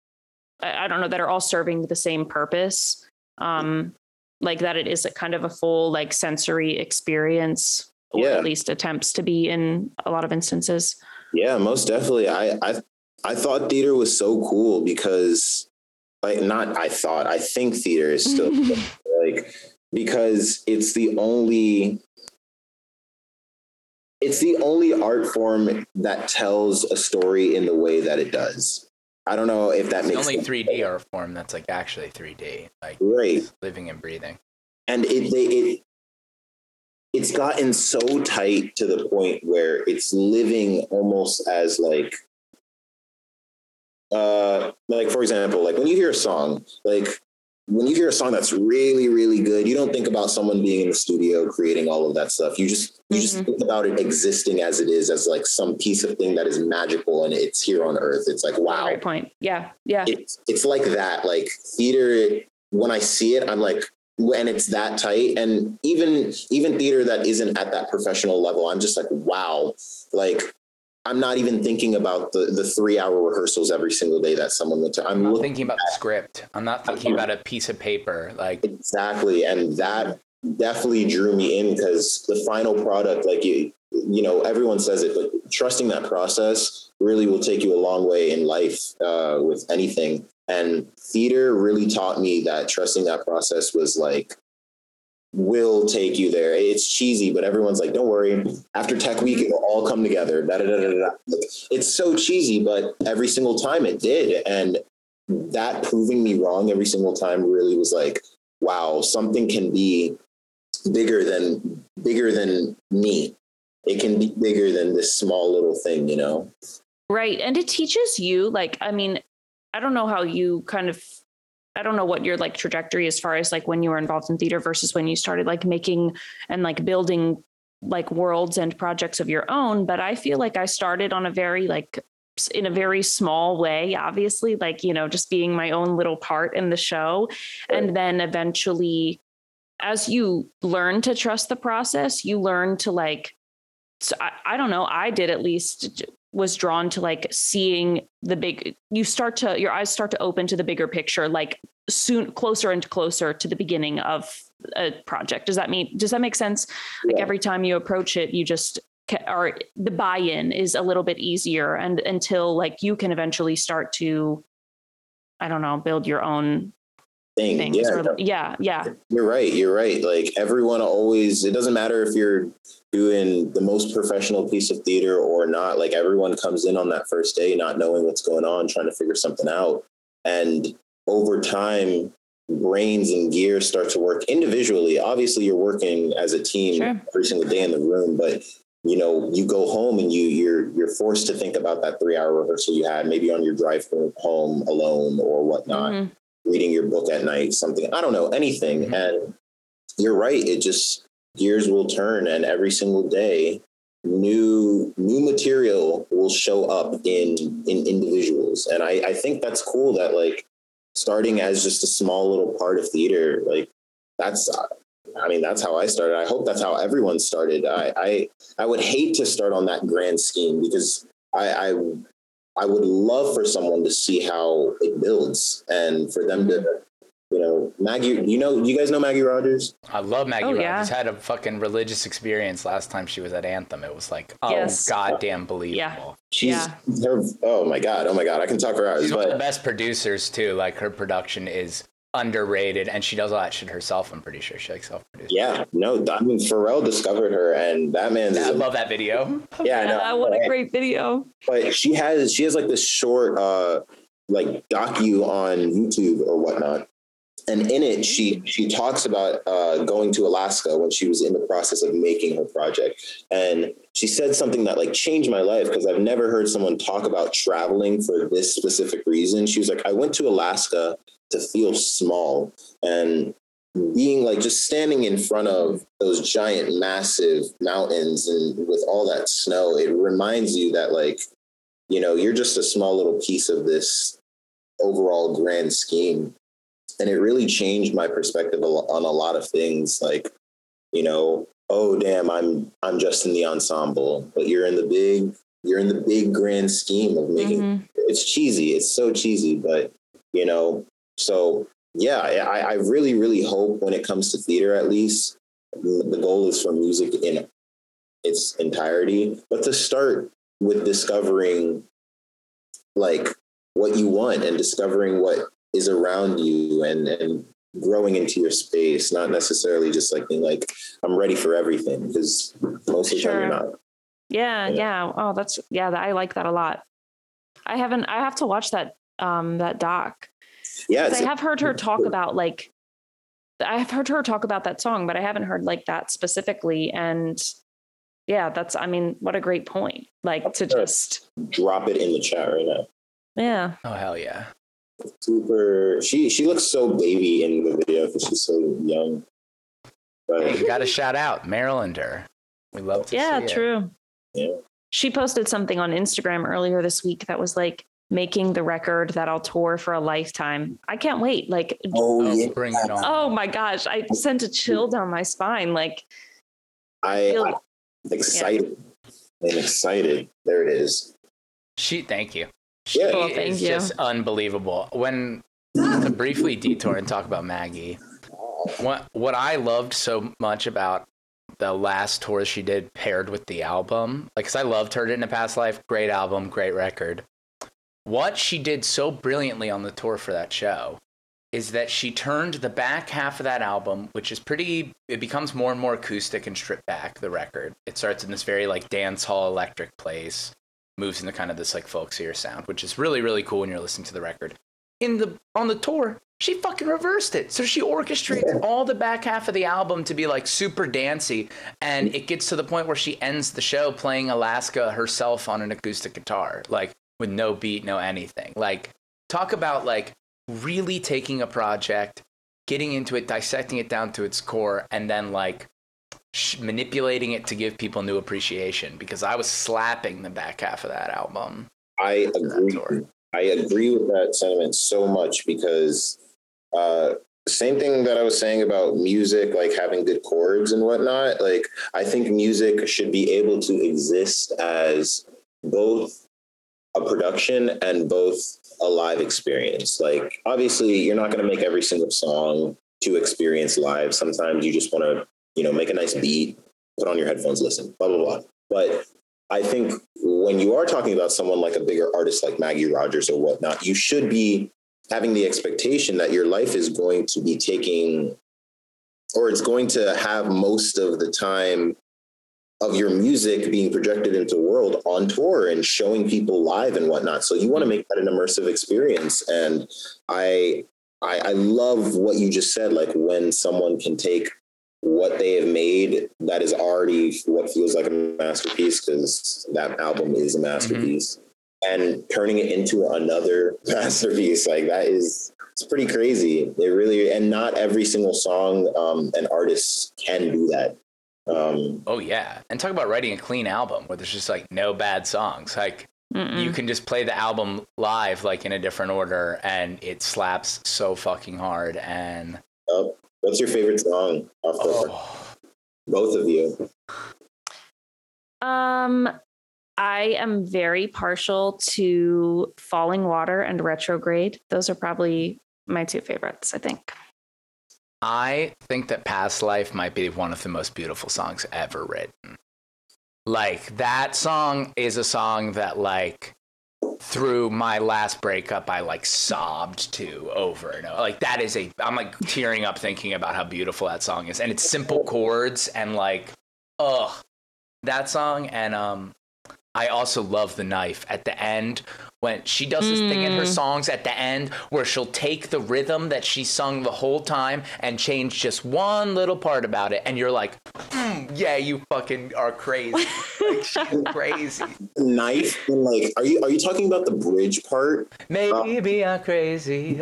I don't know, that are all serving the same purpose. Um, like that it is a kind of a full like sensory experience, or at least attempts to be in a lot of instances. Yeah, most definitely. I I I thought theater was so cool because like not I thought, I think theater is still like because it's the only it's the only art form that tells a story in the way that it does. I don't know if that makes. It's the only sense. 3D art form that's like actually 3D, like right. living and breathing. and it they it it's gotten so tight to the point where it's living almost as like uh like for example like when you hear a song like when you hear a song that's really really good you don't think about someone being in the studio creating all of that stuff you just you just Mhm. think about it existing as it is as like some piece of thing that is magical and it's here on earth it's like wow Great point. Yeah. Yeah. it's it's like that like theater when i see it i'm like when it's that tight and even even theater that isn't at that professional level i'm just like wow like i'm not even thinking about the the three hour rehearsals every single day that someone would t- i'm I'm not thinking about the script. I'm not thinking about a piece of paper. Like, exactly and that definitely drew me in because the final product like you you know everyone says it but trusting that process really will take you a long way in life uh, with anything and theater really taught me that trusting that process was like will take you there it's cheesy but everyone's like don't worry after tech week it will all come together da, da, da. It's so cheesy but every single time it did and that proving me wrong every single time really was like wow something can be bigger than bigger than me it can be bigger than this small little thing you know Right. And it teaches you, like, I mean, I don't know how you kind of I don't know what your like trajectory as far as like when you were involved in theater versus when you started like making and like building like worlds and projects of your own. But I feel like I started on a very like in a very small way, obviously, like, you know, just being my own little part in the show. And then eventually, as you learn to trust the process, you learn to like, so I, I don't know, I did at least was drawn to like seeing the big you start to your eyes start to open to the bigger picture like soon closer and closer to the beginning of a project does that mean does that make sense like every time you approach it you just or the buy-in is a little bit easier and until like you can eventually start to i don't know build your own Thing. things Yeah, or yeah yeah You're right. You're right. Like everyone always, it doesn't matter if you're doing the most professional piece of theater or not. Like everyone comes in on that first day not knowing what's going on, trying to figure something out. And over time, brains and gears start to work individually. Obviously, you're working as a team Sure. every single day in the room, but you know, you go home and you you're you're forced to think about that three hour rehearsal you had, maybe on your drive home alone or whatnot Mhm. reading your book at night, something, I don't know, anything. Mhm. And you're right. It just, gears will turn and every single day, new, new material will show up in, in individuals. And I, I think that's cool that like starting as just a small little part of theater, like that's, I mean, that's how I started. I hope that's how everyone started. I, I, I would hate to start on that grand scheme because I, I I would love for someone to see how it builds and for them to, mm-hmm. You know, Maggie, you know, you guys know Maggie Rogers? I love Maggie Oh, Rogers. yeah. Had a fucking religious experience last time she was at Anthem. It was like, oh, Yes. goddamn believable. Yeah. She's Yeah. her, oh my God. Oh my God. I can talk for hours, She's one of the but best producers too. Like her production is underrated, and she does all that shit herself. I'm pretty sure she like self-produced. yeah, no, I mean, Pharrell discovered her and that man's, I love that video. yeah, I know. Ah, what a great video but she has she has like this short uh like docu on YouTube or whatnot. And in it, she she talks about uh, going to Alaska when she was in the process of making her project, and she said something that like changed my life because I've never heard someone talk about traveling for this specific reason. She was like, "I went to Alaska to feel small, and being like just standing in front of those giant, massive mountains and with all that snow, it reminds you that like you know you're just a small little piece of this overall grand scheme and it really changed my perspective on a lot of things like you know oh damn i'm i'm just in the ensemble but you're in the big you're in the big grand scheme of making Mhm. it's cheesy it's so cheesy but you know so yeah I, I really really hope when it comes to theater at least the goal is for music in its entirety but to start with discovering like what you want and discovering what is around you and and growing into your space not necessarily just like being like i'm ready for everything because most of the time you're not Yeah, Yeah. yeah. Oh, that's yeah. I like that a lot. I haven't. I have to watch that um that doc. yeah 'Cause it's, I have heard her talk about like. I have heard her talk about that song, but I haven't heard like that specifically. And yeah, that's. I mean, what a great point. Like to just drop it in the chat right now yeah. Oh hell yeah. Super she she looks so baby in the video because she's so young Hey, but you got to shout out Marylander. We love to Yeah, see it. true. Yeah. She posted something on Instagram earlier this week that was like making the record that I'll tour for a lifetime. I can't wait. Like, oh Oh, yeah bring it on. oh my gosh, I sent a chill down my spine. Like, i feel- i'm excited i'm excited there it is She, thank you. She Yeah. Well, thank is you. just unbelievable. When to briefly detour and talk about Maggie, what what I loved so much about the last tour she did paired with the album, like, cause I loved her in a Past Life, great album, great record. What she did so brilliantly on the tour for that show is that she turned the back half of that album, which is pretty, it becomes more and more acoustic and stripped back, the record. It starts in this very like dance hall electric place moves into kind of this like folksier sound, which is really really cool when you're listening to the record. In the on the tour, she fucking reversed it. So she orchestrates all the back half of the album to be like super dancey, and it gets to the point where she ends the show playing Alaska herself on an acoustic guitar, like with no beat, no anything. Like talk about like really taking a project, getting into it, dissecting it down to its core, and then like sh- manipulating it to give people new appreciation. Because I was slapping the back half of that album. I agree. I agree with that sentiment so much because uh, same thing that I was saying about music, like having good chords and whatnot. Like I think music should be able to exist as both a production and both a live experience. Like obviously, you're not going to make every single song to experience live. Sometimes you just want to, you know, make a nice beat, put on your headphones, listen, blah blah blah. But I think when you are talking about someone like a bigger artist like Maggie Rogers or whatnot, you should be having the expectation that your life is going to be taking, or it's going to have most of the time of your music being projected into the world on tour and showing people live and whatnot. So you want to make that an immersive experience. And I, I, I love what you just said. Like when someone can take what they have made that is already what feels like a masterpiece because that album is a masterpiece and turning it into another masterpiece like that is it's pretty crazy it really and not every single song um, an artist can do that um, Oh yeah, and talk about writing a clean album where there's just like no bad songs. Like Mm-mm. you can just play the album live like in a different order, and it slaps so fucking hard. And oh, what's your favorite song off the oh, both of you Um, I am very partial to Falling Water and Retrograde. Those are probably my two favorites, I think. I think that Past Life might be one of the most beautiful songs ever written. Like that song is a song that like through my last breakup I like sobbed to over and over. Like that is a I'm like tearing up thinking about how beautiful that song is. And it's simple chords and like ugh that song and um I also love the knife at the end when she does this thing in her Mm. songs at the end where she'll take the rhythm that she sung the whole time and change just one little part about it and you're like "Mm, yeah you fucking are crazy. Like she's crazy. Knife and like are you are you talking about the bridge part? Maybe i'm crazy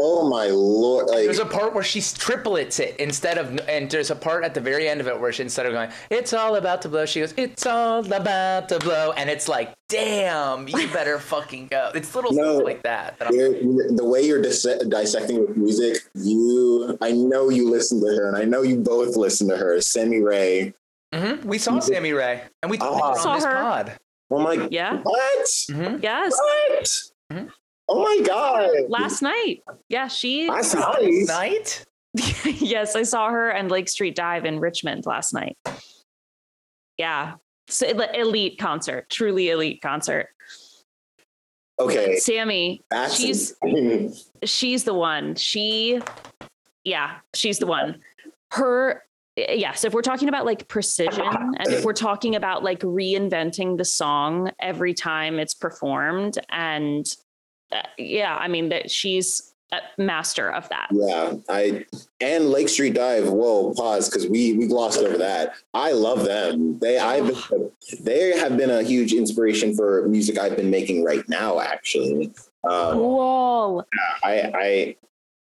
oh my lord like there's a part where she triplets it instead of and there's a part at the very end of it where she instead of going it's all about to blow she goes it's all about to blow and it's like damn you better fucking go it's little No. stuff like that, that You're, you're- the way you're dis- dissecting with music, you, I know you listen to her, and I know you both listen to her. Sammy Rae. Mhm. We saw Sammy Rae, and we talked Oh. about Saw on this her. pod. Oh my, Yeah. what? Mhm. Yes. What? Mhm. Oh my god! Last night. Yeah, she. Last night. Night? yes, I saw her and Lake Street Dive in Richmond last night. Yeah. So elite concert, truly elite concert. Okay, Sammy, that's she's she's the one. She, yeah, she's the one. Her, yes, if we're talking about like precision and if we're talking about like reinventing the song every time it's performed, and uh, yeah, I mean that she's master of that. yeah. I and Lake Street Dive. Whoa, pause because we we glossed over that. I love them. They I've they have been a huge inspiration for music I've been making right now. Actually, um, Cool. I I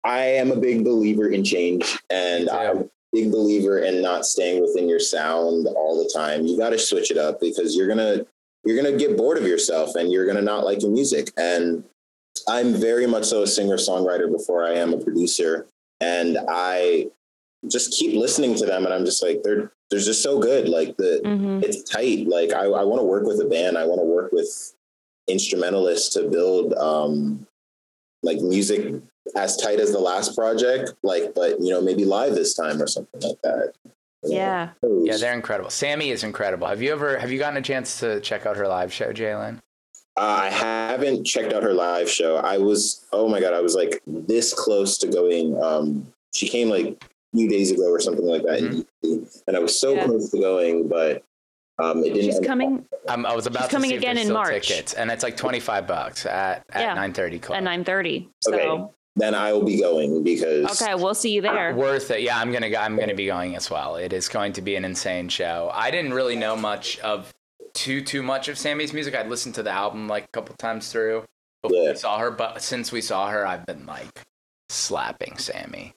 I am a big believer in change, and I'm a big believer in not staying within your sound all the time. You got to switch it up because you're gonna you're gonna get bored of yourself, and you're gonna not like your music. And I'm very much so a singer songwriter before I am a producer, and I just keep listening to them, and I'm just like they're they're just so good. Like the Mhm. it's tight. Like I, I want to work with a band. I want to work with instrumentalists to build um like music as tight as the last project. Like, but you know, maybe live this time or something like that. Yeah. Yeah, they're incredible. Sammy is incredible. Have you ever have you gotten a chance to check out her live show, Jaylin? Uh, I haven't checked out her live show. I was, oh my god, I was like this close to going. Um, she came like a few days ago or something like that, in DC, and I was so Yeah. close to going, but um, it didn't. She's coming Um, I was about to coming see again there's in March. tickets, and it's like twenty five bucks at at Yeah. nine thirty club. at 9:30. So Okay. Then I will be going because okay, we'll see you there. Worth it. Yeah, I'm gonna go- I'm gonna be going as well. It is going to be an insane show. I didn't really know much of too too much of Sammy's music. I'd listened to the album like a couple times through, before Yeah. we saw her, but since we saw her, I've been like slapping Sammy.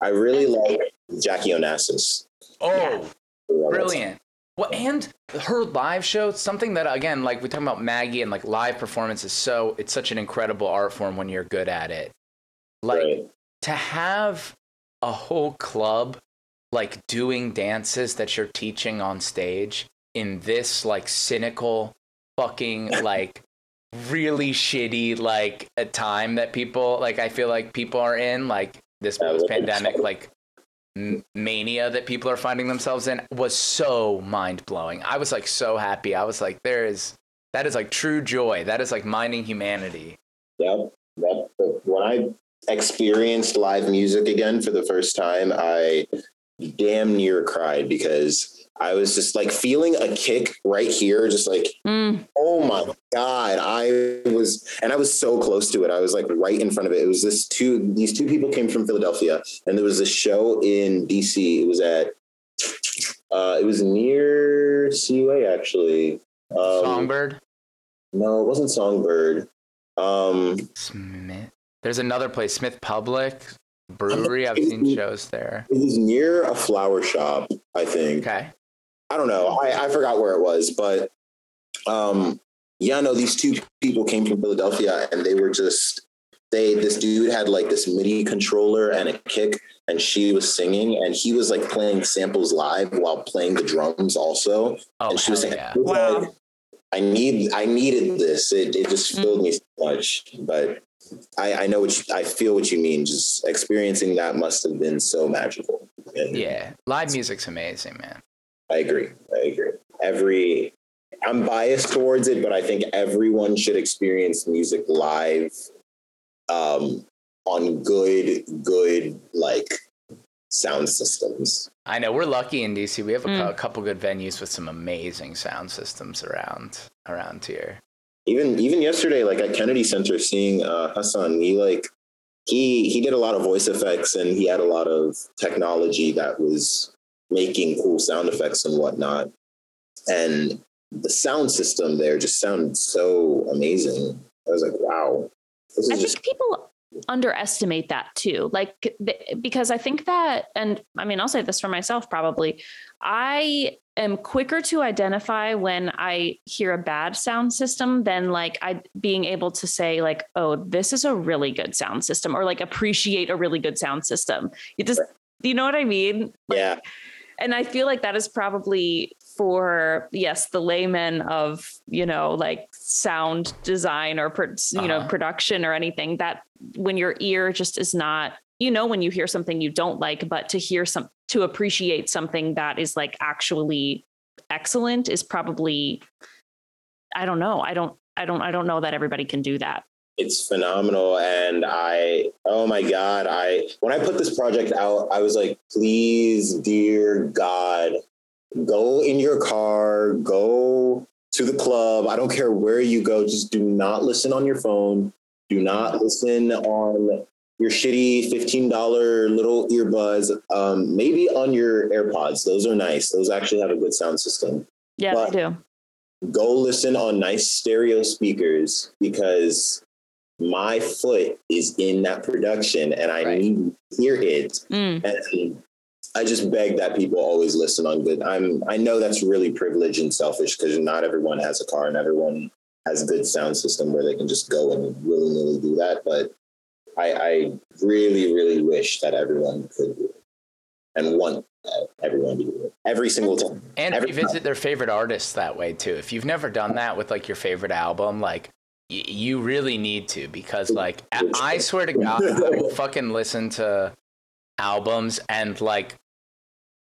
I really like Jackie Onassis. Oh, brilliant. Well, and her live show, something that again, like we talk about Maggie and like live performance is so it's such an incredible art form when you're good at it. Like Right. to have a whole club like doing dances that you're teaching on stage in this like cynical fucking like really shitty like a time that people like I feel like people are in like this post pandemic like m- mania that people are finding themselves in was so mind blowing. I was like so happy. I was like there is that is like true joy. That is like minding humanity. Yep. That, when I experienced live music again for the first time, I damn near cried because I was just like feeling a kick right here, just like, Mm, oh my God. I was, and I was so close to it. I was like right in front of it. It was this two, these two people came from Philadelphia and there was this show in DC. It was at, uh, it was near CUA actually. Um, Songbyrd, No, it wasn't Songbyrd. Um, Smith. There's another place, Smith Public Brewery. I've seen shows there. It was near a flower shop, I think. Okay. I don't know. I, I forgot where it was, but um, yeah, no, these two people came from Philadelphia and they were just they this dude had like this MIDI controller and a kick and she was singing and he was like playing samples live while playing the drums also. Oh, and she was hell saying, yeah. Wow. I need I needed this. It it just Mm. filled me so much. But I, I know what you, I feel what you mean. Just experiencing that must have been so magical. And Yeah. Live music's amazing, man. I agree. I agree. Every I'm biased towards it, but I think everyone should experience music live um, on good, good like sound systems. I know we're lucky in DC. We have a, cou- Mm. a couple good venues with some amazing sound systems around around here. Even even yesterday, like at Kennedy Center, seeing uh, Hassan, he like he he did a lot of voice effects and he had a lot of technology that was making cool sound effects and whatnot. And the sound system there just sounded so amazing. I was like, wow. I just think people underestimate that too. Like, th- because I think that, and I mean, I'll say this for myself probably. I am quicker to identify when I hear a bad sound system than like I being able to say, like, oh, this is a really good sound system, or like appreciate a really good sound system. You just, you know what I mean? yeah. And I feel like that is probably for yes the layman of you know like sound design or you know Uh-huh. production or anything that when your ear just is not you know when you hear something you don't like but to hear some to appreciate something that is like actually excellent is probably I don't know I don't I don't I don't know that everybody can do that it's phenomenal and i oh my god i when i put this project out i was like please dear god go in your car go to the club. I don't care where you go just do not listen on your phone. Do not listen on your shitty $15 little earbuds um, maybe on your airpods. Those are nice. Those actually have a good sound system. Yeah But- they do. go listen on nice stereo speakers because my foot is in that production and I Right. need to hear it. Mm, And I just beg that people always listen on good. I'm I know that's really privileged and selfish because not everyone has a car and everyone has a good sound system where they can just go and willy nilly do that. But I, I really, really wish that everyone could do it and want everyone to do it every single time. And Every revisit their favorite artists that way too. If you've never done that with like your favorite album, like you really need to because like I I swear to God, I will fucking listen to albums and like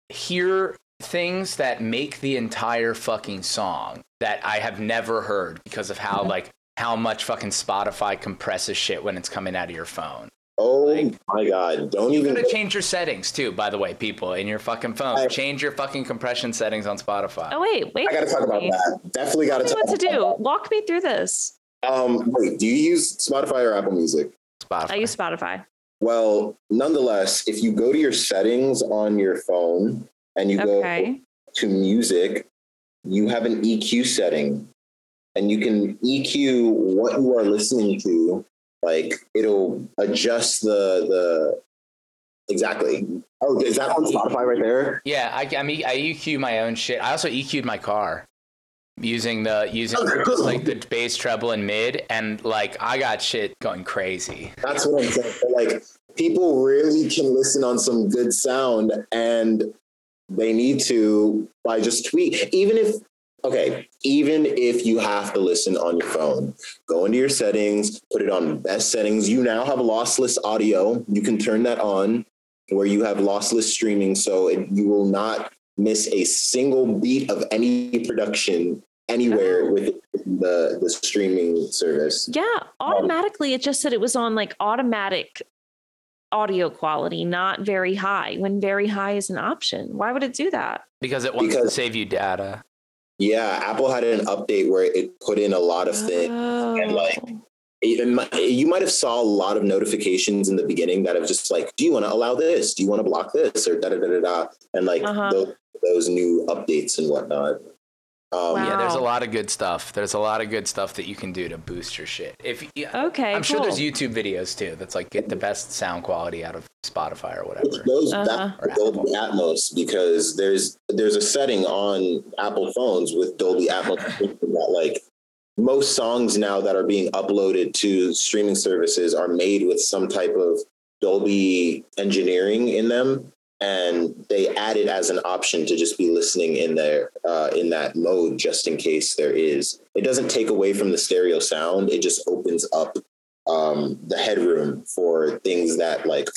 hear things that make the entire fucking song that I have never heard because of how mm-hmm. like how much fucking Spotify compresses shit when it's coming out of your phone. Oh Like- my god! Don't You even gotta change your settings too, by the way, people, in your fucking phone. I- Change your fucking compression settings on Spotify. oh wait wait I got to talk about that. Definitely got to Tell me talk what to about do walk me through this that. Um, wait, do you use Spotify or Apple Music? Spotify. I use Spotify Well, nonetheless, if you go to your settings on your phone and you okay go to music, you have an EQ setting. and you can EQ what you are listening to. Like it'll adjust the the exactly. Oh, is that on Spotify right there? Yeah, I, I mean, I EQ my own shit. I also EQ'd my car using the using like the bass, treble, and mid, and like I got shit going crazy. That's what I'm saying. Like people really can listen on some good sound, and they need to by just tweak. Even if okay, even if you have to listen on your phone, go into your settings, put it on best settings. You now have lossless audio. You can turn that on where you have lossless streaming, so it, you will not miss a single beat of any production anywhere with the the streaming service. Yeah, automatically it just said it was on like automatic audio quality, not very high, when very high is an option. Why would it do that? Because it wants to save you data. Yeah, Apple had an update where it put in a lot of things. and, like, Oh. it- it you might have saw a lot of notifications in the beginning that have just like, do you want to allow this? Do you want to block this? Or da da da da da. And like Uh-huh. those, those new updates and whatnot. Um, Wow. Yeah, there's a lot of good stuff. There's a lot of good stuff that you can do to boost your shit. If you, Okay, I'm sure there's. YouTube videos too. That's like get the best sound quality out of Spotify or Which whatever. goes Uh-huh. back to Dolby Atmos because there's there's a setting on Apple phones with Dolby Atmos that like most songs now that are being uploaded to streaming services are made with some type of Dolby engineering in them, and they add it as an option to just be listening in there uh, in that mode just in case there is. It doesn't take away from the stereo sound; it just opens up um, the headroom for things that like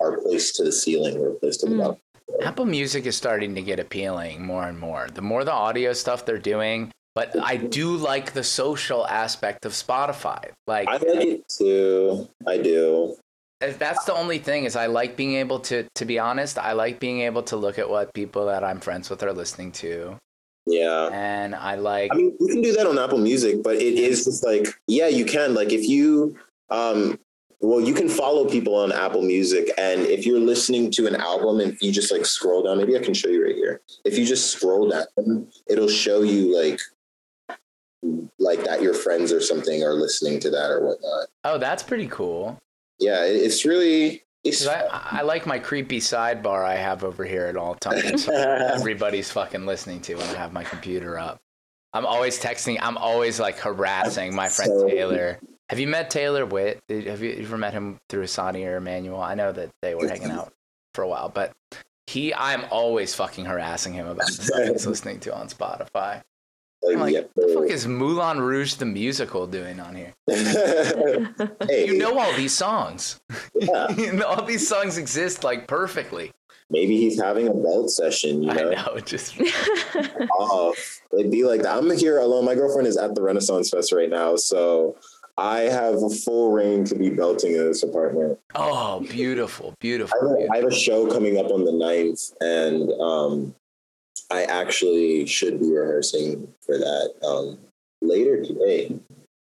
are placed to the ceiling or placed to the Mm. bottom. Apple Music is starting to get appealing more and more. The more the audio stuff they're doing, but I do like the social aspect of Spotify. Like I like it too. I do. That's the only thing is I like being able to to be honest, I like being able to look at what people that I'm friends with are listening to. Yeah. And I like I mean, you can do that on Apple Music, but it is just like, yeah, you can. Like, if you, um, well, you can follow people on Apple Music, and if you're listening to an album, and if you just like scroll down, maybe I can show you right here. If you just scroll down, it'll show you like, like that your friends or something are listening to that or whatnot. oh, that's pretty cool. Yeah, it's really. It's I, I like my creepy sidebar I have over here at all times. Everybody's fucking listening to when I have my computer up. I'm always texting. I'm always like harassing my friend So- Taylor. Have you met Taylor Witt? Have you ever met him through Asani or Emmanuel? I know that they were hanging out for a while, but he, I'm always fucking harassing him about the stuff he's listening to on Spotify. Like, I'm like, yeah. what the fuck is Moulin Rouge the musical doing on here? hey, You know all these songs. yeah, You know, all these songs exist like perfectly. maybe he's having a belt session. You know? I know, know, just Oh, it'd be like that. I'm here alone. My girlfriend is at the Renaissance Fest right now, so I have a full reign to be belting in this apartment. oh, beautiful, I beautiful. have, a, beautiful. I have a show coming up on the 9th, and um, I actually should be rehearsing for that um, later today.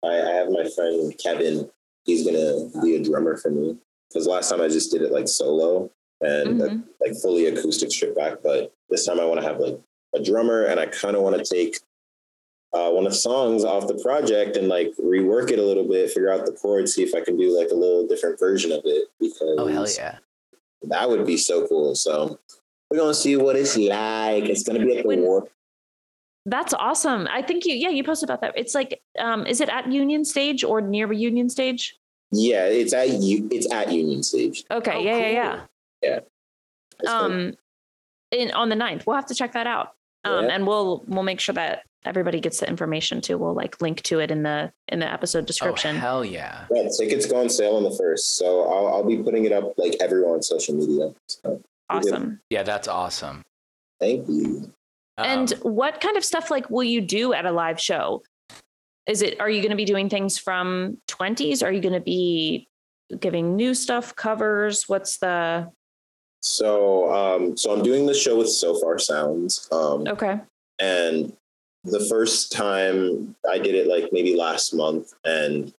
I, I have my friend Kevin. He's gonna be a drummer for me because last time I just did it like solo and uh, Mhm. like fully acoustic stripped back. But this time I want to have like a drummer, and I kind of want to take uh, one of the songs off the project and like rework it a little bit, figure out the chords, see if I can do like a little different version of it. Because Oh hell yeah! that would be so cool. So we're gonna see what it's like. It's gonna be at the When- war. That's awesome. I think you, yeah, you posted about that. It's like, um, is it at Union Stage or near Union Stage? Yeah, it's at you. It's at Union Stage. Okay, Oh, yeah, yeah, yeah. It's gonna- Um, in on the 9th. We'll have to check that out. Um, Yeah. and we'll we'll make sure that everybody gets the information too. We'll like link to it in the in the episode Oh description. hell yeah! yeah, tickets go on sale on the first, so I'll, I'll be putting it up like everywhere on social media. So awesome. Yeah, that's awesome. thank you. Um, and what kind of stuff like will you do at a live show? Is it are you going to be doing things from 20s? Are you going to be giving new stuff covers? What's the So, um, so I'm doing the show with Sofar Sounds. Um, Okay. and the first time I did it like maybe last month, and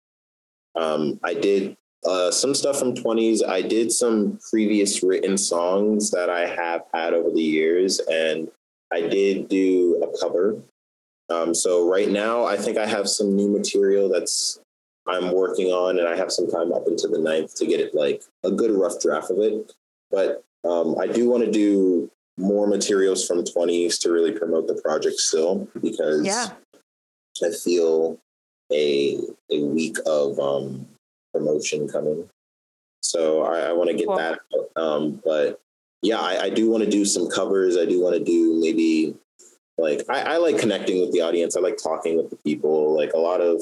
um, I did uh, some stuff from 20s. I did some previous written songs that I have had over the years, and I did do a cover Um, so right now, I think I have some new material that's I'm working on, and I have some time up into the ninth to get it like a good rough draft of it. But um, I do want to do more materials from 20s to really promote the project still because Yeah. I feel a a week of um, promotion coming. So I, I want to get Cool. that. out. Um, but yeah, I, I do want to do some covers. I do want to do maybe like I, I like connecting with the audience. I like talking with the people. Like a lot of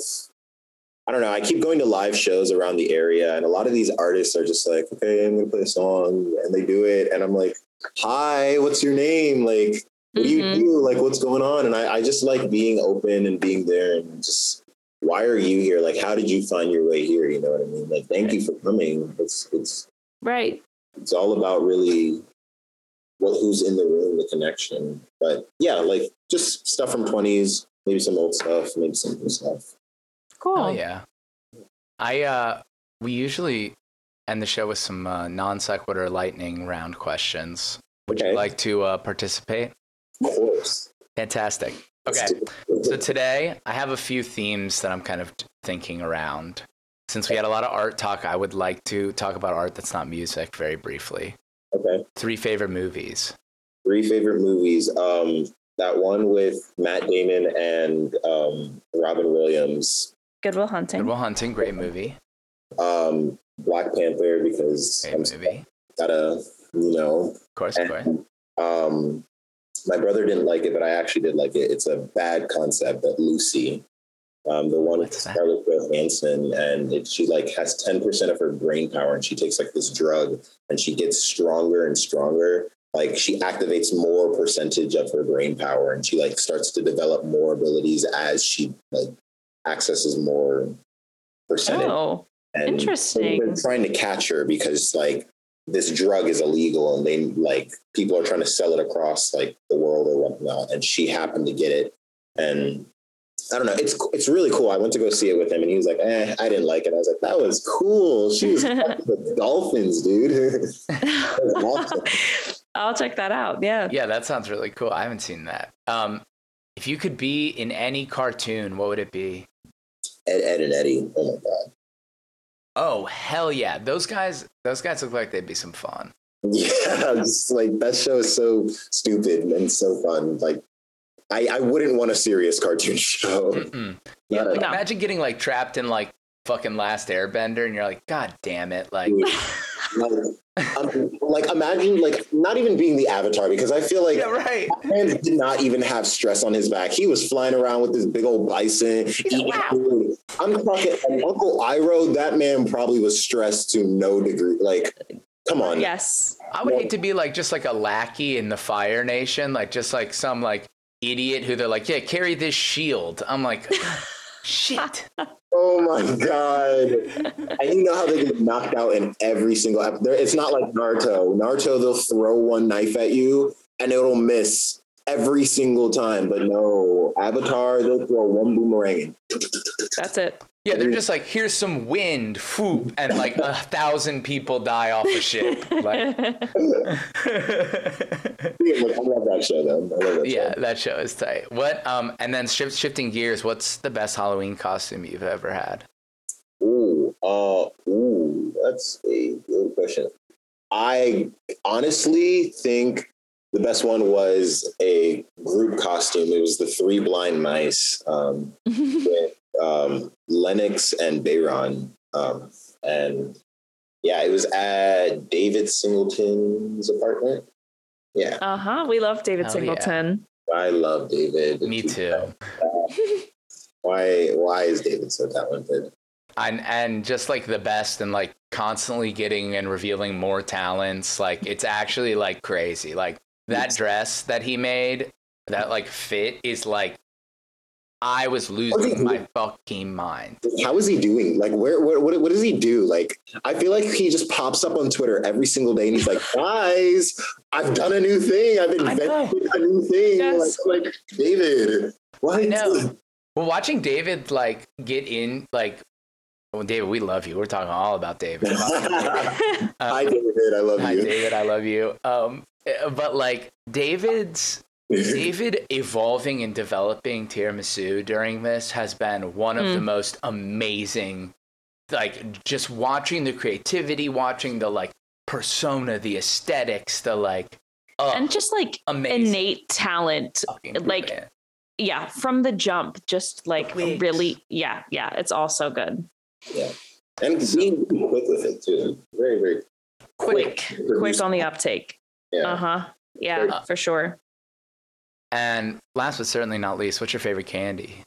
I don't know. I keep going to live shows around the area, and a lot of these artists are just like, "Okay, I'm gonna play a song," and they do it, and I'm like, "Hi, what's your name? Like, what do you Mhm. do? Like, what's going on?" And I, I just like being open and being there, and just, why are you here? Like, how did you find your way here? You know what I mean? Like, thank you for coming. It's it's Right. it's all about really what who's in the room, the connection. But yeah, like just stuff from twenties, maybe some old stuff, maybe some new stuff. Cool. Oh yeah. I uh we usually end the show with some uh, non sequitur lightning round questions. Would Okay. you like to uh, participate? Of course. Fantastic. Let's Okay. So today I have a few themes that I'm kind of thinking around. Since we had a lot of art talk, I would like to talk about art that's not music very briefly. okay. Three favorite movies. Three favorite movies. Um, that one with Matt Damon and um, Robin Williams. Goodwill Hunting. Good Will Hunting, great movie. Um, Black Panther because I'm Great movie. gotta, you know, Of course, of course. Um, my brother didn't like it, but I actually did like it. It's a bad concept, but Lucy, um, the one with? Scarlett Johansson, and it, she like has ten percent of her brain power, and she takes like this drug, and she gets stronger and stronger. Like she activates more percentage of her brain power, and she like starts to develop more abilities as she like accesses more percentage. Oh, And Interesting. They've been trying to catch her because like this drug is illegal and they like people are trying to sell it across like the world or whatnot. And she happened to get it. And I don't know. It's it's really cool. I went to go see it with him and he was like, eh, I didn't like it. I was like, that was cool. She was fucking with dolphins, dude. that awesome. I'll check that out. Yeah. Yeah, that sounds really cool. I haven't seen that. Um, if you could be in any cartoon, what would it be? Ed, Edd n Eddy. Oh my god. Oh hell yeah! Those guys, those guys look like they'd be some fun. Yeah, just like that show is so stupid and so fun. Like I, I wouldn't want a serious cartoon show. Mm-mm. Yeah, like, um, imagine getting like trapped in like fucking Last Airbender, and you're like, God damn it! Like, like, um, like imagine like not even being the avatar because I feel like yeah, right. man did not even have stress on his back. He was flying around with this big old bison. eating wow. food. I'm talking Uncle Iroh. That man probably was stressed to no degree. Like, come on. yes. I would hate to be like just like a lackey in the Fire Nation, like just like some like idiot who they're like, yeah, carry this shield. I'm like, shit. Oh my god! and you know how they get knocked out in every single episode. It's not like Naruto. Naruto, they'll throw one knife at you and it'll miss every single time. But no, Avatar, they'll throw one boomerang. That's it. Yeah, they're just like, here's some wind, whoop, and like a thousand people die off a ship. Like, I love that show though. That yeah, show. that show is tight. What? Um, and then shift, shifting gears. What's the best Halloween costume you've ever had? Ooh, uh, ooh, that's a good question. I honestly think the best one was a group costume. It was the three blind mice um, with um, Lennox and Bayron. Um, and yeah, it was at David Singleton's apartment. Yeah, Uh huh. We love David Hell yeah. Singleton. I love David. Me too. Why? Why is David so talented? and and just like the best and like constantly getting and revealing more talents like it's actually like crazy like that dress that he made that like fit is like i was losing my fucking mind How is he doing? Like, where, where, what, what does he do? Like, I feel like he just pops up on Twitter every single day and he's like, guys, I've done a new thing. I've I invented a new thing. Yes. Like, like, David, what? i know well watching david like get in like well david we love you we're talking all about david Hi, David. I love you. Hi, you. David. I love you. Um, Uh, but like David's David evolving and developing tiramisu during this has been one of the hmm. most amazing. Like just watching the creativity, watching the like persona, the aesthetics, the like, oh, and just like amazing. innate talent fucking like brilliant. yeah from the jump just like really yeah yeah it's all so good Yeah. And being quick with it too. Very, very quick quick on the uptake Yeah. uh-huh yeah Uh, for sure And last but certainly not least, what's your favorite candy?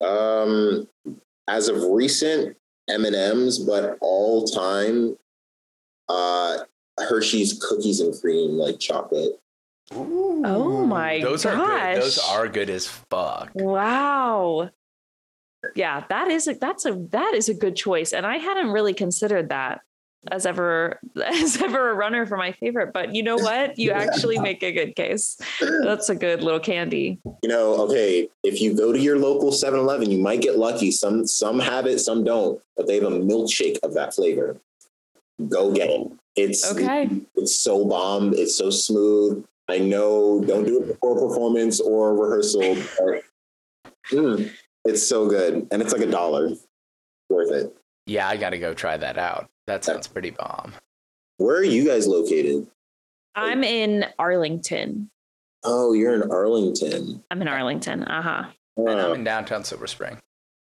Um, as of recent, M and M's, but all time, uh, Hershey's cookies and cream, like chocolate. Oh my those are good. Those are good as fuck. wow yeah that is a that's a that is a good choice and i hadn't really considered that as ever as ever a runner for my favorite but you know what you actually make a good case that's a good little candy You know, okay, if you go to your local 7-Eleven, you might get lucky. Some some have it, some don't, but they have a milkshake of that flavor. Go get it. It's okay it's so bomb. It's so smooth. I know. Don't do it before performance or rehearsal. But, mm, it's so good, and it's like a dollar. Worth it. Yeah, I got to go try that out. That sounds pretty bomb. Where are you guys located? i'm in arlington Oh, you're in Arlington. i'm in arlington uh-huh And I'm in downtown Silver Spring.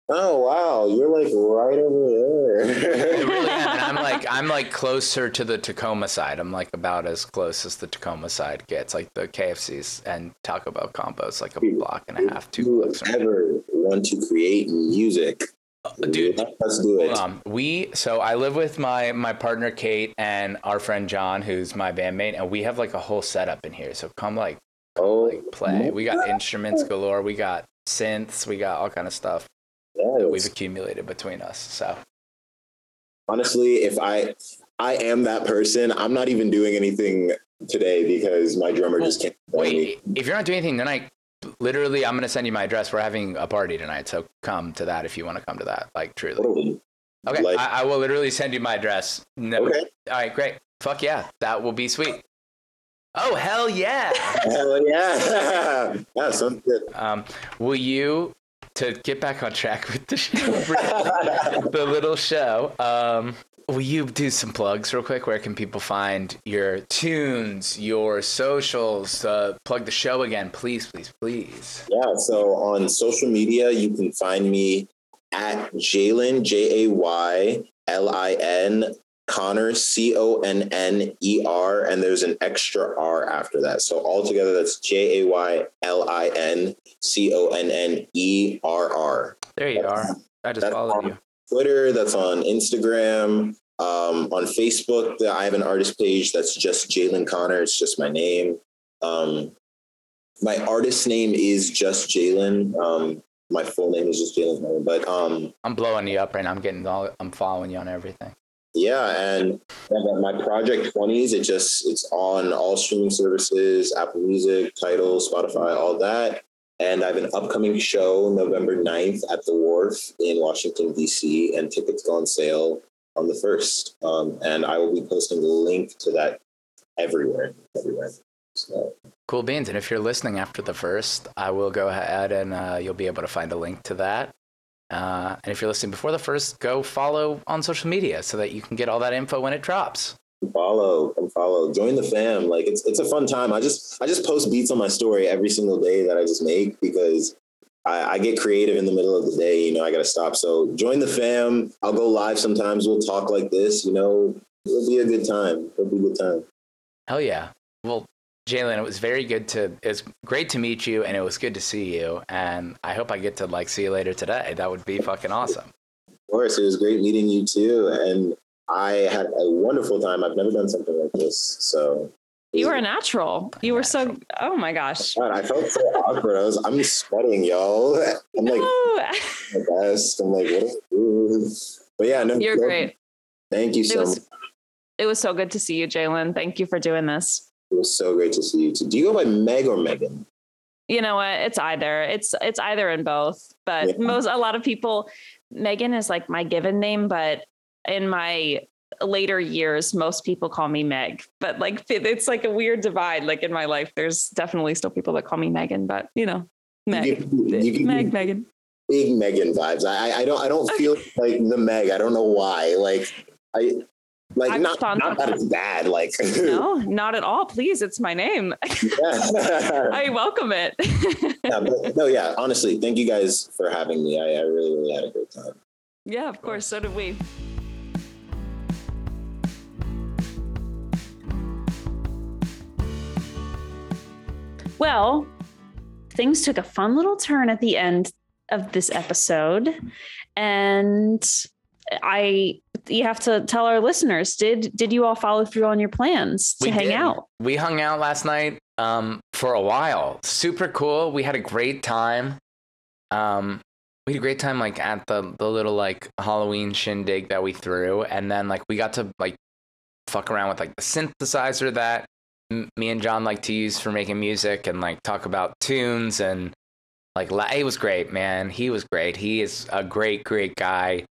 oh wow, you're like right over there. really I'm like I'm like closer to the Takoma side. I'm like about as close as the Takoma side gets. Like the KFC's and Taco Bell combos, like a block and a half, two you blocks ever want to create music? Dude, let's do it. We so I live with my my partner Kate and our friend John, who's my bandmate, and we have like a whole setup in here. So come like Oh, like play. We got instruments galore. We got synths. We got all kind of stuff that we've accumulated between us. So honestly, if I I am that person, I'm not even doing anything today because my drummer just can't. join me. wait, if you're not doing anything tonight, literally, I'm gonna send you my address. We're having a party tonight, so come to that if you want to come to that. Like truly. Totally. Okay, Like- I, I will literally send you my address. No. Okay. All right, great. Fuck yeah, that will be sweet. Oh hell yeah. Hell yeah. yeah, sounds good. Um, will you, to get back on track with the show, the little show, um, will you do some plugs real quick? Where can people find your tunes, your socials? Uh, plug the show again, please, please, please. Yeah, so on social media, you can find me at Jaylin, J A Y L I N, Conner, C O N N E R, and there's an extra R after that. So altogether, that's J A Y L I N, C O N N E R R. There you are. I just followed on you. Twitter, that's on Instagram. Um, on Facebook, I have an artist page that's just Jaylin Conner. It's just my name. Um, my artist name is just Jaylin. Um, my full name is just Jaylin Conner. But um, I'm blowing you up right now. I'm getting all. I'm following you on everything. yeah, and my project 20s, it just it's on all streaming services, Apple Music, Tidal, Spotify, all that. And I have an upcoming show November 9th at the Wharf in Washington, D.C., and tickets go on sale on the 1st. Um, and I will be posting the link to that everywhere, everywhere. So, Cool beans. And if you're listening after the first, I will go ahead and uh, you'll be able to find a link to that. Uh, and if you're listening before the first, go follow on social media so that you can get all that info when it drops. Follow and follow join the fam. Like it's it's a fun time. I just i just post beats on my story every single day that i just make because I, I get creative in the middle of the day you know i gotta stop. So join the fam. I'll go live sometimes. We'll talk like this you know. It'll be a good time. It'll be a good time. Hell yeah. Well, Jaylin, it was very good to, it's great to meet you and it was good to see you. And I hope I get to like see you later today. That would be fucking awesome. of course. It was great meeting you too. And i had a wonderful time i've never done something like this so You were a natural. You were so. Oh my gosh. God, I felt so awkward. I was, I'm sweating, y'all. I'm like, No. my best. I'm like, what? But yeah, no, You're no, great. Thank you It so much. It was so good to see you, Jaylin. Thank you for doing this. It was so great to see you too. Do you go by Meg or Megan? You know what? It's either. It's it's either in both. But Yeah. most a lot of people, Megan is like my given name, but in my later years, most people call me Meg, but like it's like a weird divide. Like in my life, there's definitely still people that call me Megan, but you know, Meg, You give- you Meg, Megan. big Megan vibes. I, I- I don't I don't feel like the Meg. I don't know why. Like I like I'm not not that it's bad. Like No, not at all. Please, it's my name. yeah. I welcome it. Yeah, but no, yeah. Honestly, thank you guys for having me. I, I really really had a great time. yeah, of course. So did we. Well, things took a fun little turn at the end of this episode. And I you have to tell our listeners, did did you all follow through on your plans to We hang did. out? We hung out last night um, for a while. Super cool. We had a great time. Um, we had a great time like at the the little like Halloween shindig that we threw, and then like we got to like fuck around with like the synthesizer that me and John like to use for making music, and like talk about tunes and like it was great, man. He was great. He is a great, great guy.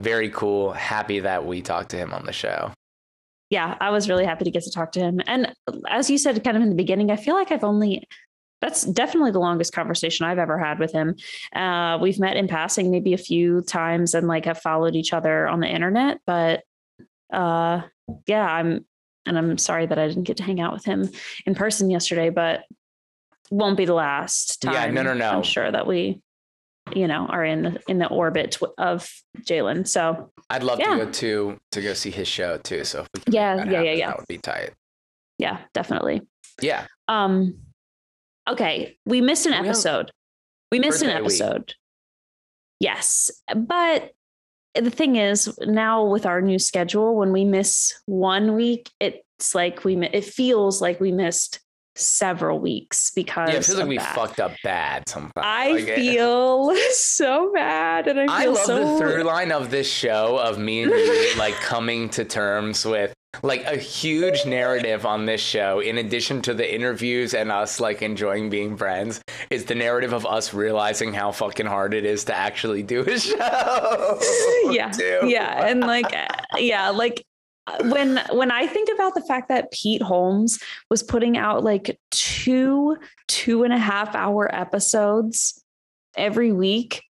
Very cool. Happy that we talked to him on the show. yeah, I was really happy to get to talk to him. And as you said, kind of in the beginning, I feel like I've only, that's definitely the longest conversation I've ever had with him. Uh, we've met in passing maybe a few times and like have followed each other on the internet. But uh, yeah, I'm, and I'm sorry that I didn't get to hang out with him in person yesterday, but won't be the last time. Yeah, no, no, no. I'm sure that we, you know, are in the, in the orbit of Jaylin. So I'd love Yeah. to go to to go see his show too. So if we can Yeah, make that yeah, yeah, yeah. that would be tight. yeah, definitely. Yeah, Um, okay, we missed an We episode. We missed an Birthday week. episode. Yes, but the thing is, now with our new schedule, when we miss one week, it's like we it feels like we missed several weeks because yeah. It feels like we that. fucked up bad sometimes. I Like, it- feel so bad, and I I love so the through line of this show of me and you like coming to terms with like a huge narrative on this show in addition to the interviews and us like enjoying being friends is the narrative of us realizing how fucking hard it is to actually do a show. Yeah. Too. yeah. And like yeah like when when i think about the fact that pete holmes was putting out like two two and a half hour episodes every week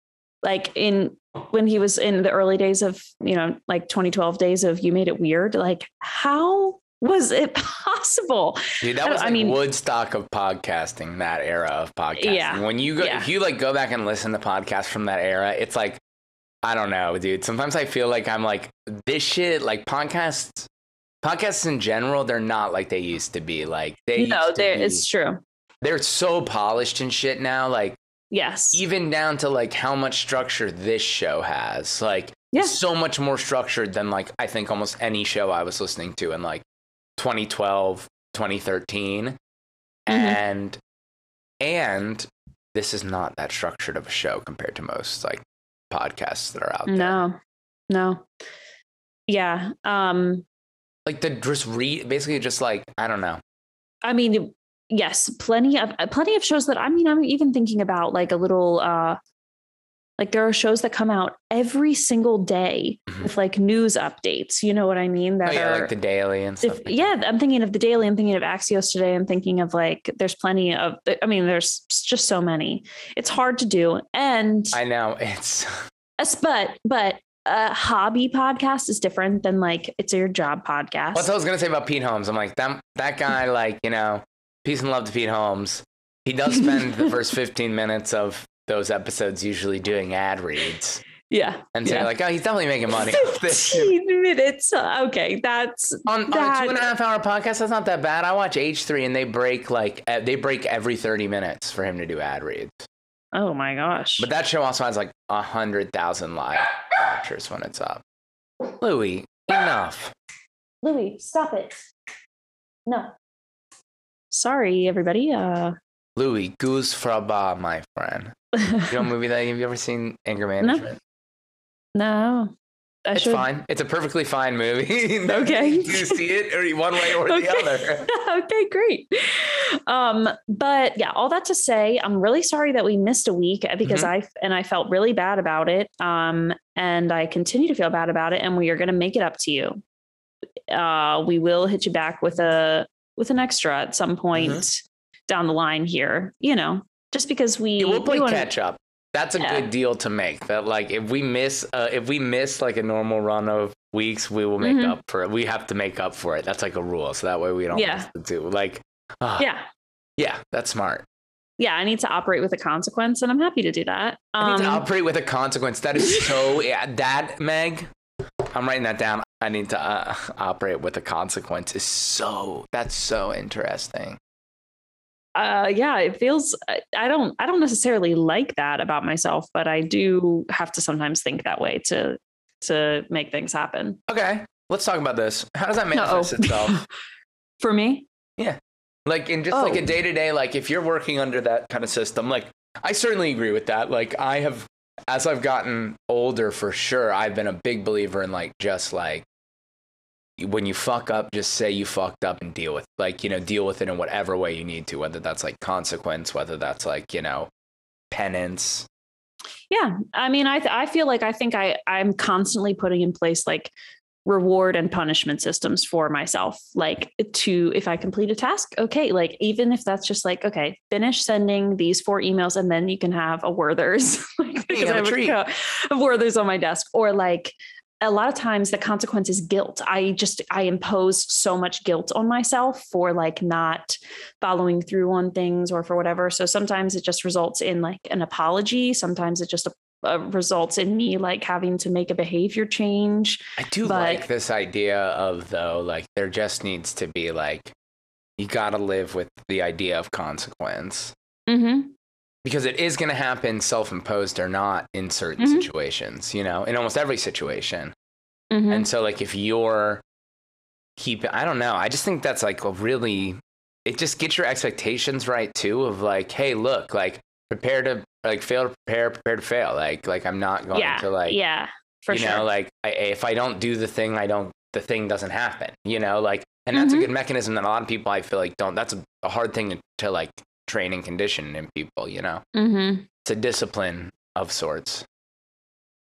like in when he was in the early days of you know like 2012 days of you made it weird like how was it possible Dude, that was I mean- Woodstock of podcasting, that era of podcasting. Yeah, When you go, yeah. if you like go back and listen to podcasts from that era, it's like, I don't know, dude. Sometimes I feel like I'm like, this shit, like podcasts, podcasts in general, they're not like they used to be. Like they, no used to be- it's true they're so polished and shit now. Like yes even down to like how much structure this show has. Like Yeah. so much more structured than like I think almost any show I was listening to in like 2012, 2013. Mm-hmm. And and this is not that structured of a show compared to most like podcasts that are out there. no no yeah um Like the just read basically just like I don't know. I mean, yes, plenty of uh, plenty of shows that I mean, I'm even thinking about like a little uh like there are shows that come out every single day Mhm. with like news updates. You know what I mean? Oh, That yeah, are like the daily and stuff. if, yeah, I'm thinking of the daily. I'm thinking of Axios today. I'm thinking of like there's plenty of. I mean, there's just so many. It's hard to do, and I know it's but but a hobby podcast is different than like it's your job podcast. What's I was gonna say about Pete Holmes? I'm like that that guy, like you know, peace and love to Pete Holmes. He does spend the first 15 minutes of those episodes usually doing ad reads, yeah, and so yeah. you're like, oh, he's definitely making money off this. 15 minutes. Okay, that's On, on a two and a half hour podcast, that's not that bad. I watch H3 and they break like uh, they break every 30 minutes for him to do ad reads. oh my gosh. But that show also has like a hundred thousand live watchers when it's up. Louis, enough. Louis, stop it. No. Sorry, everybody. Uh Louis, goosfraba, my friend. You know movie that have you ever seen Anger Management? no. I It's should fine. It's a perfectly fine movie. Okay. you see it or one way or the other. okay, great. Um, but yeah, all that to say, I'm really sorry that we missed a week because Mm-hmm. I and I felt really bad about it. Um, and I continue to feel bad about it, and we are gonna make it up to you. uh, we will hit you back with a with an extra at some point down the line here. You know, just because we Yeah, we'll play we wanna- catch up. That's a Yeah. good deal to make. That like if we miss uh, if we miss like a normal run of weeks, we will make Mhm. up for it. We have to make up for it. That's like a rule. So that way we don't Yeah. two. Like ah, Yeah, yeah, that's smart. yeah. I need to operate with a consequence, and I'm happy to do that. I need to Um, operate with a consequence. That is so yeah, that Meg. I'm writing that down. I need to uh, operate with a consequence. Is so that's so interesting. uh yeah it feels I- don't i don't necessarily like that about myself but i do have to sometimes think that way to to make things happen Okay, let's talk about this. How does that Uh-oh. manifest itself? for me Yeah. like in just like a Oh. day to day, like if you're working under that kind of system, like I certainly agree with that. Like I have, as I've gotten older, for sure, I've been a big believer in like just like when you fuck up, just say you fucked up and deal with like you know deal with it in whatever way you need to, whether that's like consequence, whether that's like you know penance. yeah i mean i i feel like i think i i'm constantly putting in place like reward and punishment systems for myself like to if i complete a task okay like even if that's just like okay finish sending these four emails and then you can have a werther's like because have I a treat. of werther's on my desk. Or like a lot of times the consequence is guilt. I just i impose so much guilt on myself for like not following through on things or for whatever. So sometimes it just results in like an apology. Sometimes it just uh, results in me like having to make a behavior change I do But- like this idea of though, like there just needs to be like you got to live with the idea of consequence. mm-hmm. because it is going to happen self-imposed or not in certain Mhm. situations you know in almost every situation Mm-hmm. and so like if you're keep i don't know i just think that's like a really it just gets your expectations right too of like hey look like prepare to like fail to prepare prepare to fail like like i'm not going yeah to like yeah for you sure know like I, if i don't do the thing i don't the thing doesn't happen you know like and that's Mhm. a good mechanism that a lot of people i feel like don't that's a, a hard thing to, to like train and condition in people you know mm-hmm. it's a discipline of sorts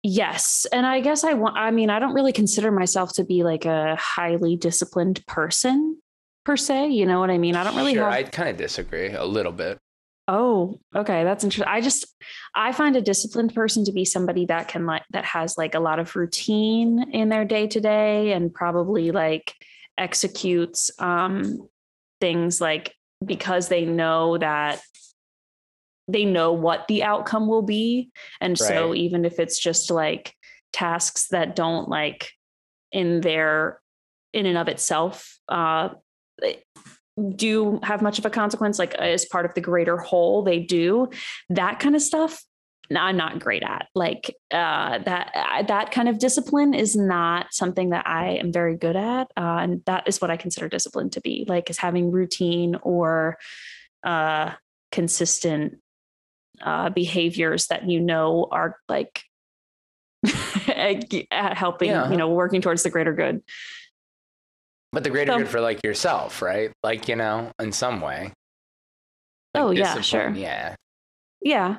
Yes. And I guess I want, I mean, I don't really consider myself to be like a highly disciplined person per se. You know what I mean? I don't really sure, have. I kind of disagree a little bit. Oh, okay. That's interesting. I just, I find a disciplined person to be somebody that can like, that has like a lot of routine in their day to day and probably like executes um, things like because they know that they know what the outcome will be. And so even if it's just like tasks that don't like in their, in and of itself, uh, do have much of a consequence, like as part of the greater whole, they do that kind of stuff. I'm not great at like uh, that. That kind of discipline is not something that I am very good at, uh, and that is what I consider discipline to be. Like, is having routine or uh, consistent uh, behaviors that you know are like helping, Yeah. you know, working towards the greater good. But the greater So- good for like yourself, right? Like, you know, in some way. Like Oh, yeah, sure. Yeah. Yeah,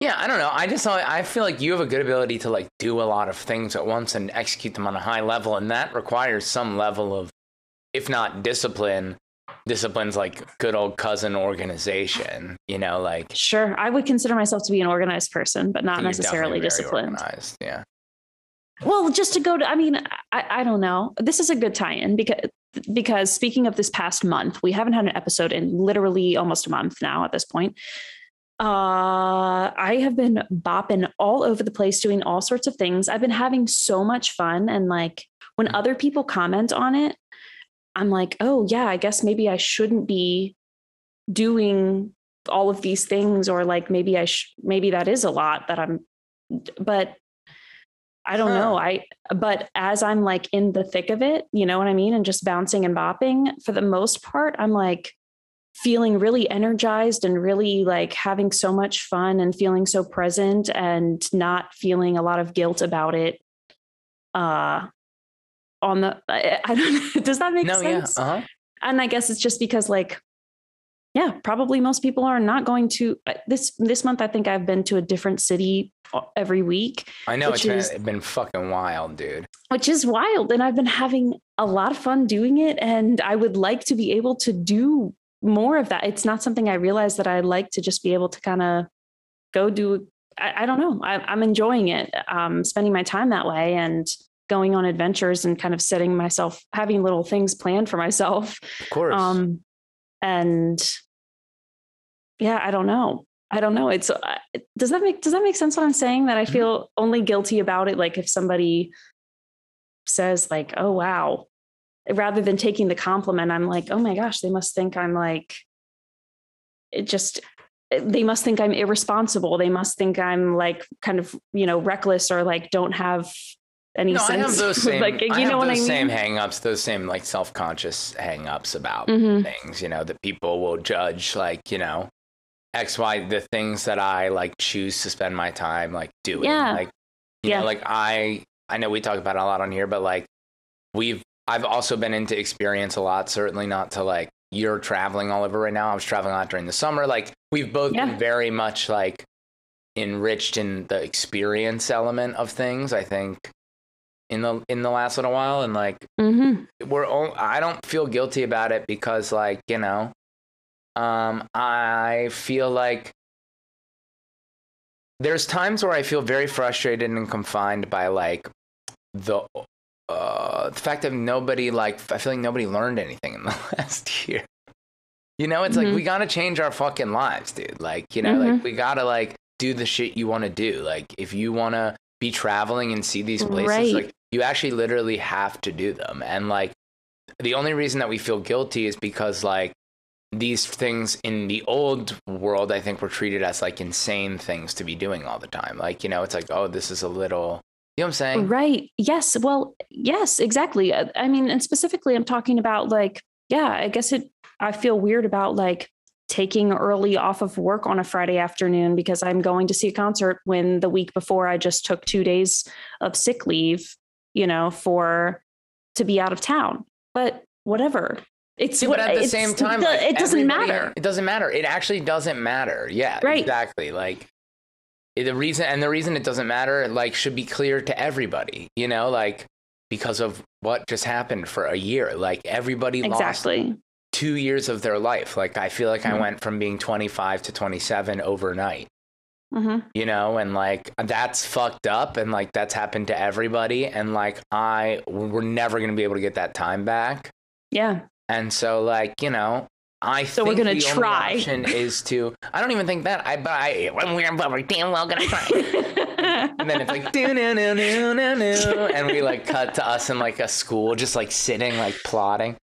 Yeah, I don't know. I just I feel like you have a good ability to like do a lot of things at once and execute them on a high level, and that requires some level of, if not discipline, discipline's like good old cousin organization. You know, like sure. I would consider myself to be an organized person, but not necessarily disciplined. organized, Yeah. Well, just to go to, I mean, I, I don't know. This is a good tie-in because because speaking of this past month, we haven't had an episode in literally almost a month now at this point. Uh, I have been bopping all over the place doing all sorts of things. I've been having so much fun. And like when other people comment on it, I'm like, oh, yeah, I guess maybe I shouldn't be doing all of these things, or like maybe I, sh- maybe that is a lot that I'm, but I don't Huh. know. I, but as I'm like in the thick of it, you know what I mean? And just bouncing and bopping for the most part, I'm like feeling really energized and really like having so much fun and feeling so present and not feeling a lot of guilt about it. Uh, on the, I, I don't, does that make No, yeah. sense? Uh huh. and I guess it's just because like yeah, probably most people are not going to uh, this this month. I think I've been to a different city uh, every week, I know it's is- been, been fucking wild, dude. which is wild. And I've been having a lot of fun doing it. And I would like to be able to do more of that. It's not something I realized that I like to just be able to kind of go do. I, I don't know. I, I'm enjoying it, um, spending my time that way and going on adventures and kind of setting myself, having little things planned for myself. Of course. Um, and yeah, I don't know. I don't know. It's uh, does that make does that make sense? What I'm saying that I Mhm. feel only guilty about it. Like if somebody says like, "Oh wow," rather than taking the compliment, I'm like, "Oh my gosh, they must think I'm like." It just they must think I'm irresponsible. They must think I'm like kind of you know reckless or like don't have any no, I sense. have those same, like you I have know what I those mean. same hangups, those same like self-conscious hangups about Mhm. things, you know, that people will judge like, you know, X, Y, the things that I like choose to spend my time like doing. Yeah. Like, you Yeah. know, like I, I know we talk about it a lot on here, but like we've, I've also been into experience a lot, certainly not to like, you're traveling all over right now. I was traveling a lot during the summer. Like we've both Yeah. been very much like enriched in the experience element of things, I think. In the in the last little while, and like Mhm. we're all, I don't feel guilty about it because like, you know, um I feel like there's times where I feel very frustrated and confined by like the uh the fact that nobody like I feel like nobody learned anything in the last year. You know, it's Mhm. like we got to change our fucking lives, dude. Like, you know, Mhm. like we got to like do the shit you want to do. Like if you want to be traveling and see these places, Right. like you actually literally have to do them. And like the only reason that we feel guilty is because like these things in the old world I think were treated as like insane things to be doing all the time. Like, you know, it's like, oh, this is a little you know what I'm saying? Right. Yes. Well, yes, exactly. Uh, I mean, and specifically, I'm talking about like, yeah, I guess it, I feel weird about like taking early off of work on a Friday afternoon because I'm going to see a concert when the week before I just took two days of sick leave, you know, for to be out of town. But whatever. It's Yeah, but at the same time, it, like, it doesn't matter. It doesn't matter. It actually doesn't matter. Yeah, Right. exactly. Like eh, the reason and the reason it doesn't matter, like, should be clear to everybody. You know, like because of what just happened for a year. Like everybody lost two years of their life. Like I feel like I Mhm. went from being 25 to 27 overnight. hmm You know, and like that's fucked up, and like that's happened to everybody, and like I, we're never gonna be able to get that time back. Yeah. And so, like, you know, I So think we're gonna the only try. option is to. I don't even think that. I but I when we're but we're damn well gonna try. and then it's like do no no no no no, and we like cut to us in like a school, just like sitting, like plotting.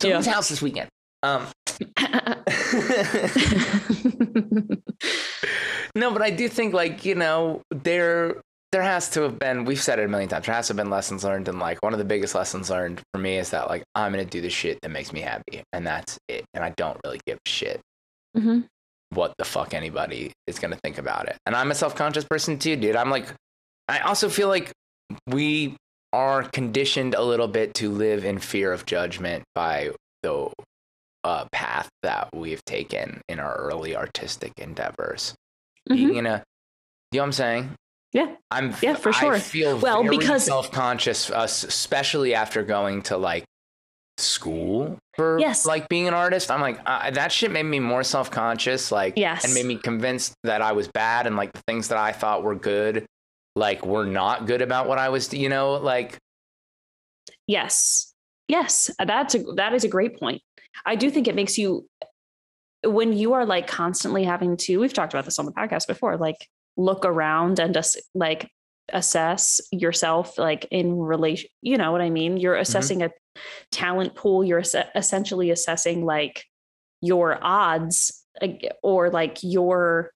So Yeah. whose house this weekend? Um. no, but I do think like you know there there has to have been. We've said it a million times. There has to have been lessons learned, and like one of the biggest lessons learned for me is that like I'm gonna do the shit that makes me happy, and that's it. And I don't really give a shit Mhm. what the fuck anybody is gonna think about it. And I'm a self conscious person too, dude. I'm like, I also feel like we are conditioned a little bit to live in fear of judgment by the uh, path that we've taken in our early artistic endeavors. Mhm. Being in a, you know what I'm saying? Yeah. I'm Yeah, for sure. I feel Well, very because- self-conscious, uh, especially after going to like school for Yes. like being an artist. I'm like uh, that shit made me more self-conscious, like Yes. and made me convinced that I was bad and like the things that I thought were good, like were not good about what I was. You know, like Yes. Yes. That's a that is a great point. I do think it makes you when you are like constantly having to, we've talked about this on the podcast before, like look around and just like assess yourself like in relation, you know what I mean? You're assessing a talent pool, you're es- essentially assessing like your odds or like your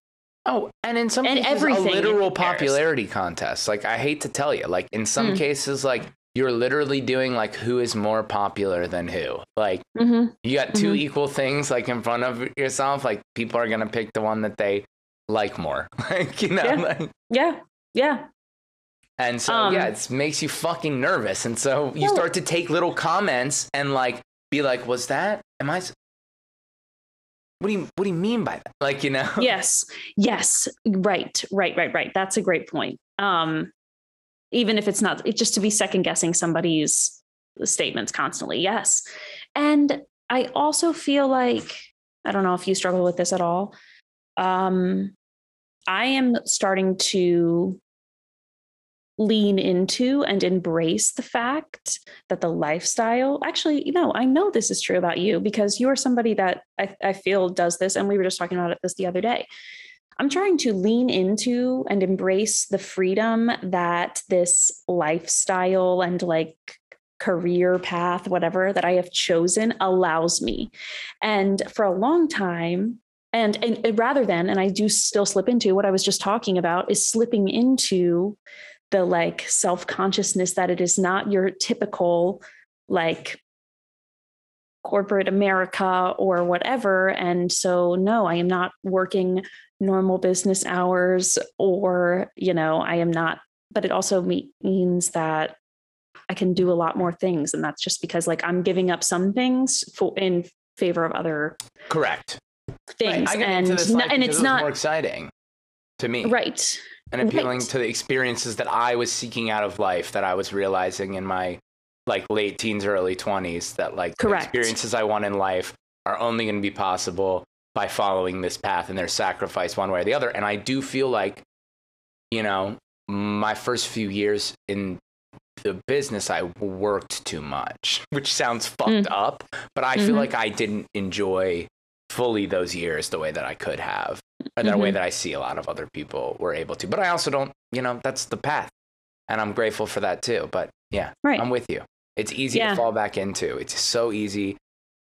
Oh, and in some And cases, everything a literal popularity contest. Like I hate to tell you, like in some Mm. cases, like you're literally doing like who is more popular than who. Like Mhm. you got 2 Mhm. equal things like in front of yourself. Like people are gonna pick the one that they like more. Like you know, Yeah. like, yeah. Yeah. and so Um, yeah, it makes you fucking nervous. And so you start to take little comments and like be like, was that? Am I, what do you what do you mean by that? Like, you know? yes yes right right right right that's a great point um even if it's not it's just to be second guessing somebody's statements constantly yes and i also feel like i don't know if you struggle with this at all um i am starting to lean into and embrace the fact that the lifestyle actually you know i know this is true about you because you are somebody that I, I feel does this and we were just talking about this the other day. I'm trying to lean into and embrace the freedom that this lifestyle and like career path whatever that i have chosen allows me. And for a long time and, and rather than and i do still slip into what i was just talking about is slipping into the like self consciousness that it is not your typical like corporate America or whatever. And so, no, I am not working normal business hours or, you know, I am not, but it also means that I can do a lot more things. And that's just because like I'm giving up some things for in favor of other Correct. Things. I got and, n- and it's it not more exciting to me. right. and appealing Right. to the experiences that I was seeking out of life that I was realizing in my like late teens, early 20s that like the Correct. experiences I want in life are only going to be possible by following this path and there's sacrifice one way or the other. And I do feel like, you know, my first few years in the business, I worked too much, which sounds fucked up, but I feel Mhm. like I didn't enjoy fully those years the way that I could have, or the way Mhm. that I see a lot of other people were able to. But I also don't, you know, that's the path. And I'm grateful for that too. But yeah, Right. I'm with you. It's easy Yeah. to fall back into. It's so easy.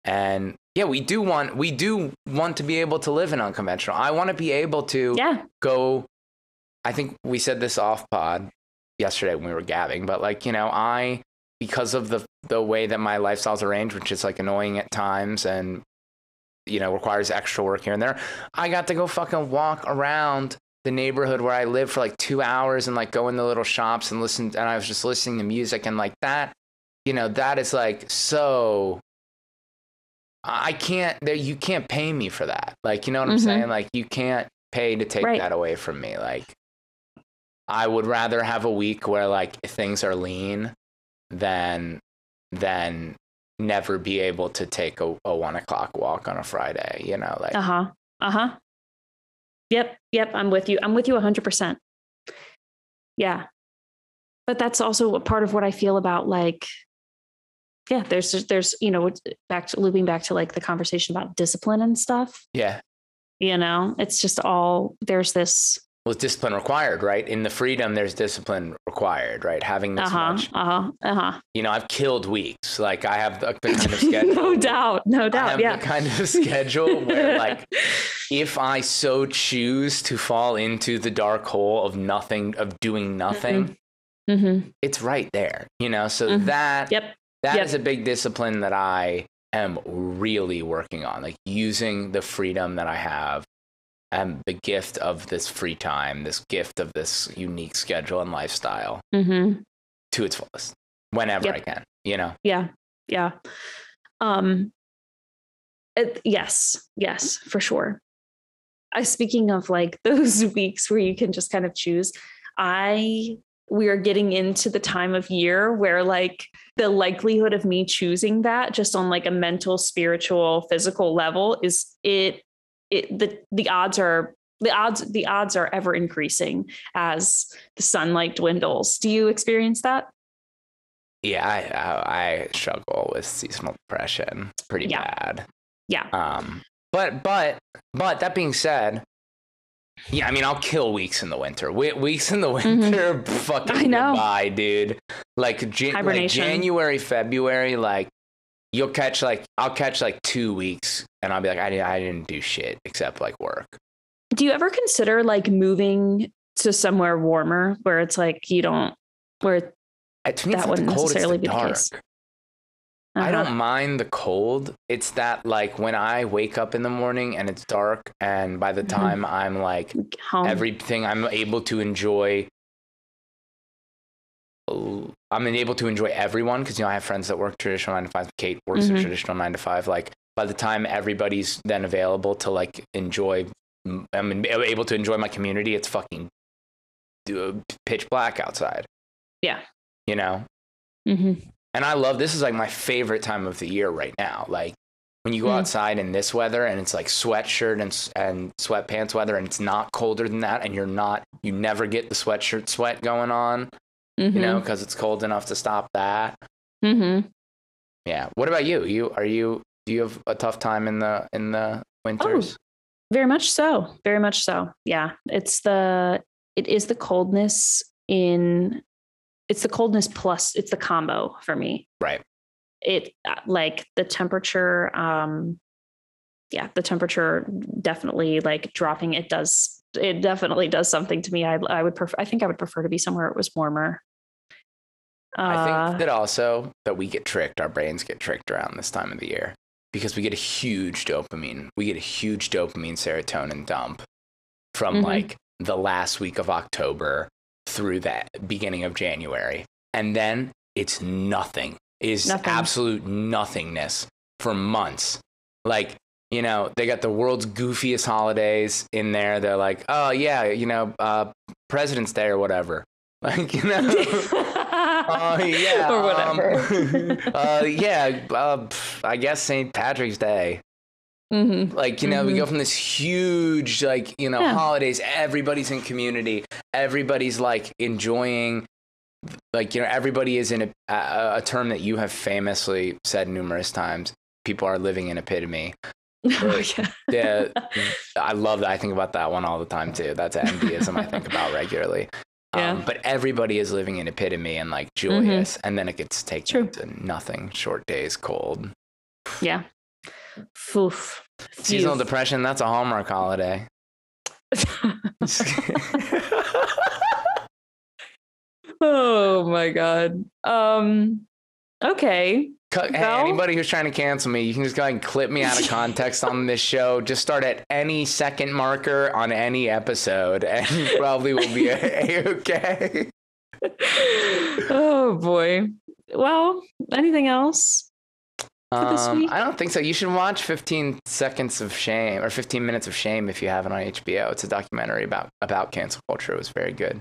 And yeah, we do want we do want to be able to live in unconventional. I want to be able to yeah. go I think we said this off pod yesterday when we were gabbing, but like, you know, I because of the the way that my lifestyle's arranged, which is like annoying at times and you know, requires extra work here and there, I got to go fucking walk around the neighborhood where I live for like two hours and like go in the little shops and listen and I was just listening to music and like that, you know, that is like so I can't there you can't pay me for that. Like, you know what I'm Mhm. saying? Like you can't pay to take Right. that away from me. Like I would rather have a week where like things are lean than than never be able to take a, a one o'clock walk on a Friday, you know, like Uh-huh. Uh-huh. Yep. Yep. I'm with you. I'm with you 100%. Yeah. But that's also a part of what I feel about like, yeah, there's, there's, you know, back to looping back to like the conversation about discipline and stuff, yeah. you know, it's just all, there's this, Well, discipline required, right? In the freedom, there's discipline required, right? Having this uh-huh, much, uh-huh, uh-huh. you know, I've killed weeks. Like I have the, the kind of schedule. no doubt. No I doubt. have Yeah. the kind of schedule where like if I so choose to fall into the dark hole of nothing, of doing nothing, mm-hmm. it's right there, you know? So Mhm. that Yep. that is Yep. a big discipline that I am really working on, like using the freedom that I have and the gift of this free time, this gift of this unique schedule and lifestyle Mm-hmm. to its fullest whenever Yep. I can, you know? Yeah. Yeah. Um it, yes. Yes, for sure. I speaking of like those weeks where you can just kind of choose, I we are getting into the time of year where like the likelihood of me choosing that just on like a mental, spiritual, physical level is it it the the odds are the odds the odds are ever increasing as the sunlight dwindles. Do you experience that? Yeah, I, I, I struggle with seasonal depression. It's pretty Yeah. bad. Yeah. Um, but but but that being said, yeah, I mean, I'll kill weeks in the winter. We- weeks in the winter, fucking Mm-hmm. I know. goodbye, dude. Like, Jan- like. January, February, like you'll catch like I'll catch like two weeks, and I'll be like, I didn't, I didn't do shit except like work. Do you ever consider like moving to somewhere warmer where it's like you don't where Uh, To me, it's That wouldn't cold, necessarily be the case. I uh-huh, don't mind the cold. It's that like when I wake up in the morning and it's dark, and by the Mhm. time I'm like home. everything I'm able to enjoy. I'm able to enjoy everyone because you know I have friends that work traditional nine to five. Kate works Mhm. a traditional nine to five. Like by the time everybody's then available to like enjoy, I'm able to enjoy my community, it's fucking uh, pitch black outside. Yeah. You know, hmm and I love this is like my favorite time of the year right now. Like when you go Mm. outside in this weather and it's like sweatshirt and and sweatpants weather and it's not colder than that and you're not you never get the sweatshirt sweat going on, you know, because it's cold enough to stop that. hmm Yeah. What about you? You are you do you have a tough time in the in the winters? Very much so. Very much so. Yeah. It's the it is the coldness in it's the coldness plus it's the combo for me. Right. It uh, like the temperature um yeah, the temperature definitely like dropping it does it definitely does something to me. I I would prefer I think I would prefer to be somewhere it was warmer. I Uh, think that also that we get tricked, our brains get tricked around this time of the year because we get a huge dopamine. We get a huge dopamine serotonin dump from Mhm. like the last week of October through the beginning of January. And then it's nothing. Is Nothing. absolute nothingness for months. Like, you know, they got the world's goofiest holidays in there. They're like, oh yeah, you know, uh, President's Day or whatever. Like, you know. Oh yeah, or um, whatever. uh, yeah, uh, I guess St. Patrick's Day. hmm Like you know, we Mhm. go from this huge like you know Yeah. holidays. Everybody's in community. Everybody's like enjoying. Like you know, everybody is in a, a, a term that you have famously said numerous times. People are living in epitome. Oh, yeah. I love that. I think about that one all the time too. That's an MBism I think about regularly. Yeah. Um, but everybody is living in epitome and like joyous, and then it gets taken True. to nothing. Short days, cold. Yeah. Foof. Seasonal Phew. depression, that's a Hallmark holiday. oh my god. Um okay. Hey, Well- anybody who's trying to cancel me, you can just go ahead and clip me out of context on this show. Just start at any second marker on any episode, and you probably will be okay. oh boy. Well, anything else? Um. I don't think so. You should watch 15 Seconds of Shame or 15 Minutes of Shame if you haven't on HBO. It's a documentary about about cancel culture. It was very good.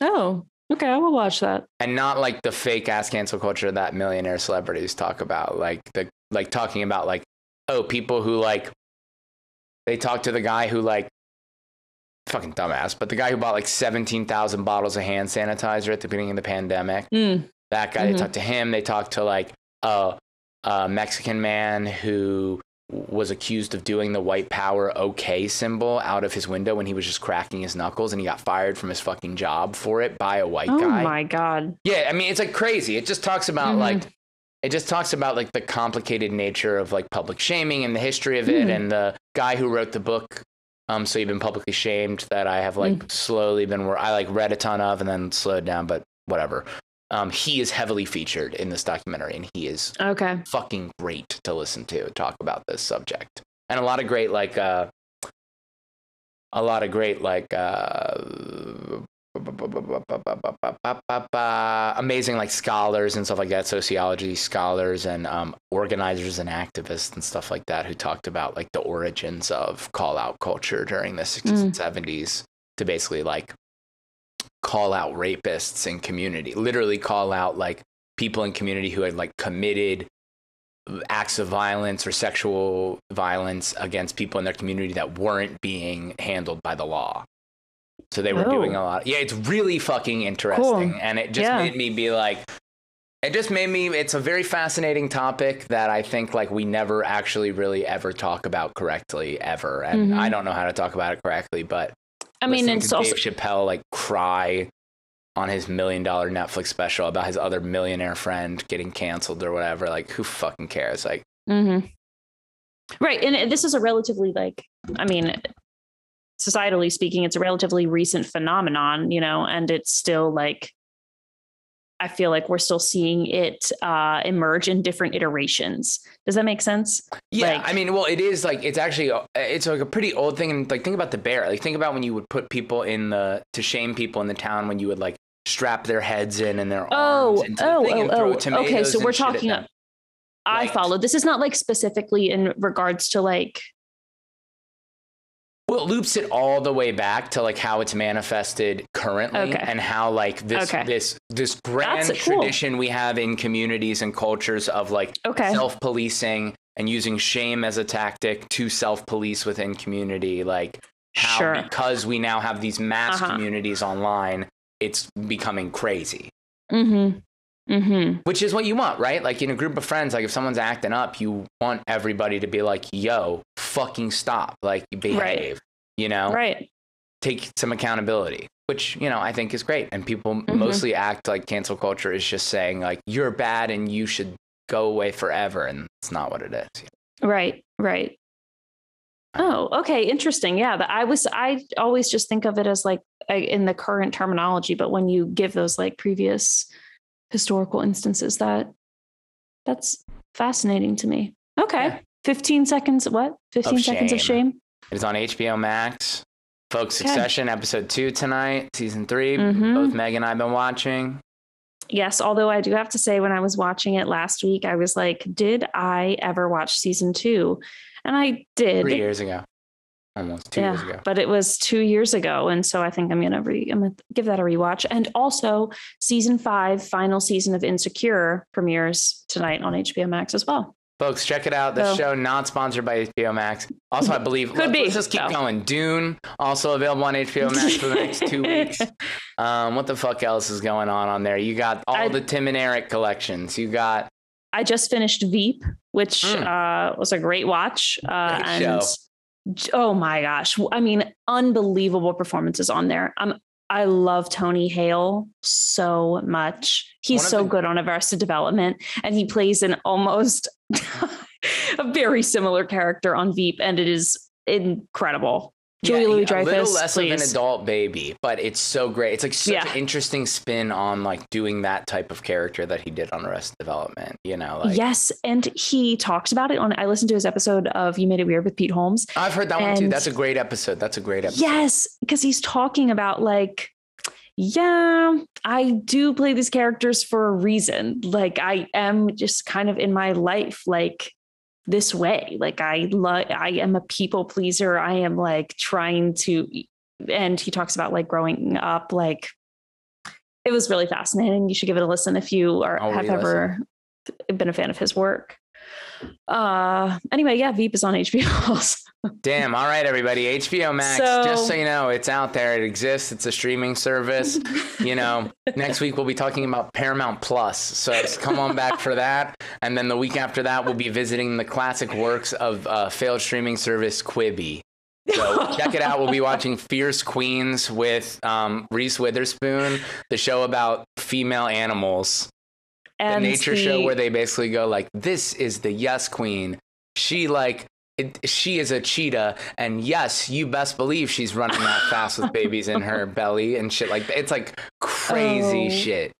Oh, okay, I will watch that. and not like the fake ass cancel culture that millionaire celebrities talk about like the like talking about like oh people who like they talk to the guy who like fucking dumbass but the guy who bought like 17,000 bottles of hand sanitizer at the beginning of the pandemic Mm, that guy Mhm. they talked to him they talked to like a, a mexican man who was accused of doing the white power okay symbol out of his window when he was just cracking his knuckles and he got fired from his fucking job for it by a white oh guy Oh my god. yeah, I mean, it's like crazy. It just talks about Mhm. like, it just talks about like the complicated nature of like public shaming and the history of it, Mhm. and the guy who wrote the book. Um, so you've been publicly shamed that I have like slowly been where I like read a ton of and then slowed down, but whatever. Um, he is heavily featured in this documentary, and he is Okay. fucking great to listen to talk about this subject, and a lot of great like, uh, a lot of great like uh amazing like scholars and stuff like that sociology scholars and um, organizers and activists and stuff like that who talked about like the origins of call out culture during the 60s and 70s to basically like call out rapists in community literally call out like people in community who had like committed acts of violence or sexual violence against people in their community that weren't being handled by the law. So they were Oh. doing a lot. Yeah, it's really fucking interesting. And it just Yeah. made me be like, it just made me, it's a very fascinating topic that I think like we never actually really ever talk about correctly ever. And Mhm. I don't know how to talk about it correctly, but I mean, listening it's also Dave Chappelle like cry on his million dollar Netflix special about his other millionaire friend getting canceled or whatever. Like, who fucking cares? Like, mm-hmm. Right. And this is a relatively like, I mean, societally speaking, it's a relatively recent phenomenon, you know, and it's still like, I feel like we're still seeing it uh, emerge in different iterations. Does that make sense? Yeah, Like- I mean, well, it is like it's actually uh, it's like a pretty old thing, and like think about the bear. Like think about when you would put people in the to shame people in the town when you would like strap their heads in and their arms Oh, the oh, and oh, throw oh. Okay, so we're talking. I follow. This is not like specifically in regards to like Well, it loops it all the way back to like how it's manifested currently Okay. and how like this Okay. this this grand That's cool. tradition we have in communities and cultures of like okay. self-policing and using shame as a tactic to self-police within community like how Sure. because we now have these mass Uh-huh. communities online it's becoming crazy Mm-hmm. Mm-hmm. which is what you want right like in a group of friends like if someone's acting up you want everybody to be like yo fucking stop like behave you know Right. take some accountability which you know i think is great and people Mhm. mostly act like cancel culture is just saying like you're bad and you should go away forever and it's not what it is Right. Right. Oh, okay. Interesting. Yeah. But I was, I always just think of it as like in the current terminology, but when you give those like previous historical instances, that that's fascinating to me. Okay. Yeah. 15 seconds. What? 15 seconds of shame. shame. It's on HBO Max. Folks, Okay. Succession episode two tonight, season 3 Mhm. Both Meg and I have been watching. Yes. Although I do have to say, when I was watching it last week, I was like, did I ever watch season two? And I did. Three years ago, almost two yeah, years ago. but it was two years ago, and so I think I'm gonna re I'm gonna give that a rewatch. And also, season five, final season of Insecure premieres tonight on HBO Max as well. Folks, check it out. The So- show not sponsored by HBO Max. Also, I believe Could let- be, Let's just keep so. going. Dune also available on HBO Max for the next two weeks. Um, what the fuck else is going on on there? You got all I- the Tim and Eric collections. You got I just finished Veep, which Mm. uh, was a great watch. Uh, Great and show. Oh my gosh, I mean, unbelievable performances on there. Um, I love Tony Hale so much. He's so the- good on Arrested Development, and he plays an almost a very similar character on Veep, and it is incredible. Julia yeah, Louis a little Dreyfus, less of an adult baby, but it's so great. It's like such Yeah. an interesting spin on like doing that type of character that he did on Arrested Development. You know, like yes, and he talks about it on. I listened to his episode of "You Made It Weird" with Pete Holmes, I've heard that one too. That's a great episode. That's a great episode. Yes, because he's talking about like, yeah, I do play these characters for a reason. Like I am just kind of in my life like this way. Like I love I am a people pleaser. I am like trying to and he talks about like growing up like it was really fascinating. You should give it a listen if you are I'll have re-listen. ever been a fan of his work. Uh anyway, yeah, Veep is on HBO also. Damn. All right, everybody. HBO Max. So- just so you know, it's out there. It exists. It's a streaming service. you know, next week we'll be talking about Paramount Plus. So come on back for that. And then the week after that, we'll be visiting the classic works of uh, failed streaming service Quibi. So check it out. We'll be watching Fierce Queens with um, Reese Witherspoon, the show about female animals. The and nature show where they basically go like, "This is the yes queen. She like." It, she is a cheetah, and yes, you best believe she's running that fast with babies in her belly and shit like that. It's like crazy Oh. shit.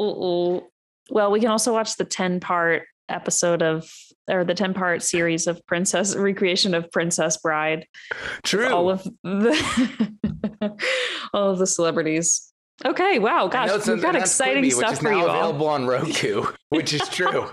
Ooh. Well, we can also watch the 10 part episode of, or the 10 part series of Princess, recreation of Princess Bride. True. All of the, all of the celebrities. Okay. Wow. Gosh, we've got exciting Quibi, stuff which is for now you all. available on Roku, which is true.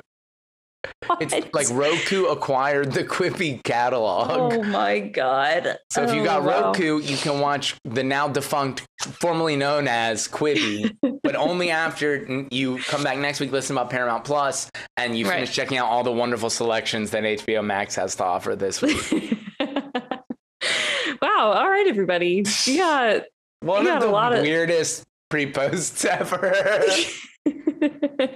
it's like Roku acquired the Quibi catalog. Oh my God. So if you Oh, got wow. Roku, you can watch the now defunct, formerly known as Quibi, but only after you come back next week, listen about Paramount Plus, and you Right. finish checking out all the wonderful selections that HBO Max has to offer this week. wow. All right, everybody. yeah. One of the lot weirdest pre-posts ever.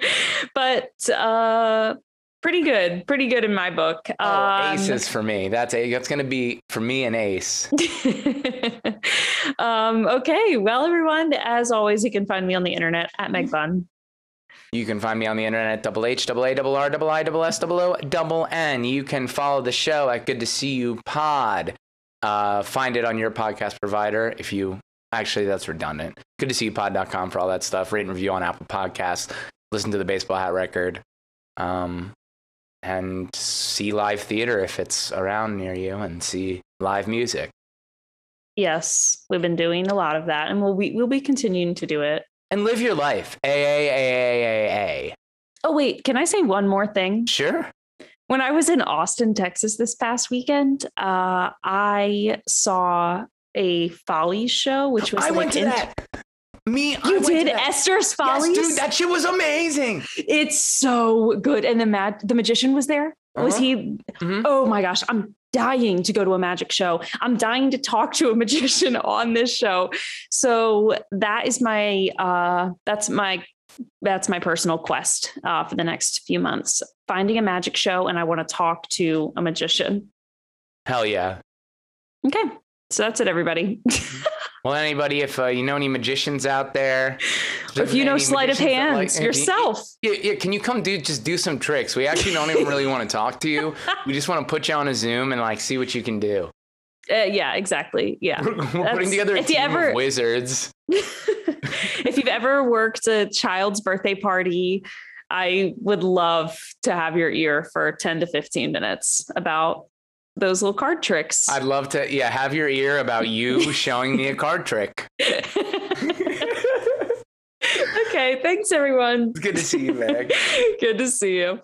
but uh pretty good pretty good in my book oh, um, aces for me. That's a. That's gonna be for me an ace. um okay well everyone as always you can find me on the internet at meg bunn You can find me on the internet at double H, double A, double R, double I, double S, double O, double N. You can follow the show at Good to See You Pod. Uh, find it on your podcast provider if you actually that's redundant. Good to see you pod.com for all that stuff. Rate and review on Apple Podcasts. Listen to the baseball hat record. Um, and see live theater if it's around near you and see live music. yes we've been doing a lot of that and we'll be we'll be continuing to do it And live your life. A A A A A A. oh wait can i say one more thing Sure. When I was in Austin, Texas this past weekend, uh, I saw a Follies show, which was I like went to in- that. Me, You went did that. Esther's Follies. Yes, dude, that shit was amazing. it's so good, and the mag- the magician was there. Was Uh-huh. he? Mhm. Oh my gosh, I'm dying to go to a magic show. I'm dying to talk to a magician on this show. So that is my uh that's my that's my personal quest uh, for the next few months. Finding a magic show, and I want to talk to a magician. Hell yeah. Okay, so that's it, everybody. Well, anybody, if uh, you know any magicians out there, if you know sleight of magicians like- hands yourself, Yeah, yeah, can you come do just do some tricks? We actually don't even really want to talk to you. We just want to put you on a Zoom and like see what you can do. uh, yeah, exactly, yeah. We're, we're putting together a team ever- of wizards. if you've ever worked a child's birthday party, I would love to have your ear for 10 to 15 minutes about those little card tricks. I'd love to, yeah, have your ear about you showing me a card trick. okay, thanks everyone. It's good to see you, Meg. Good to see you.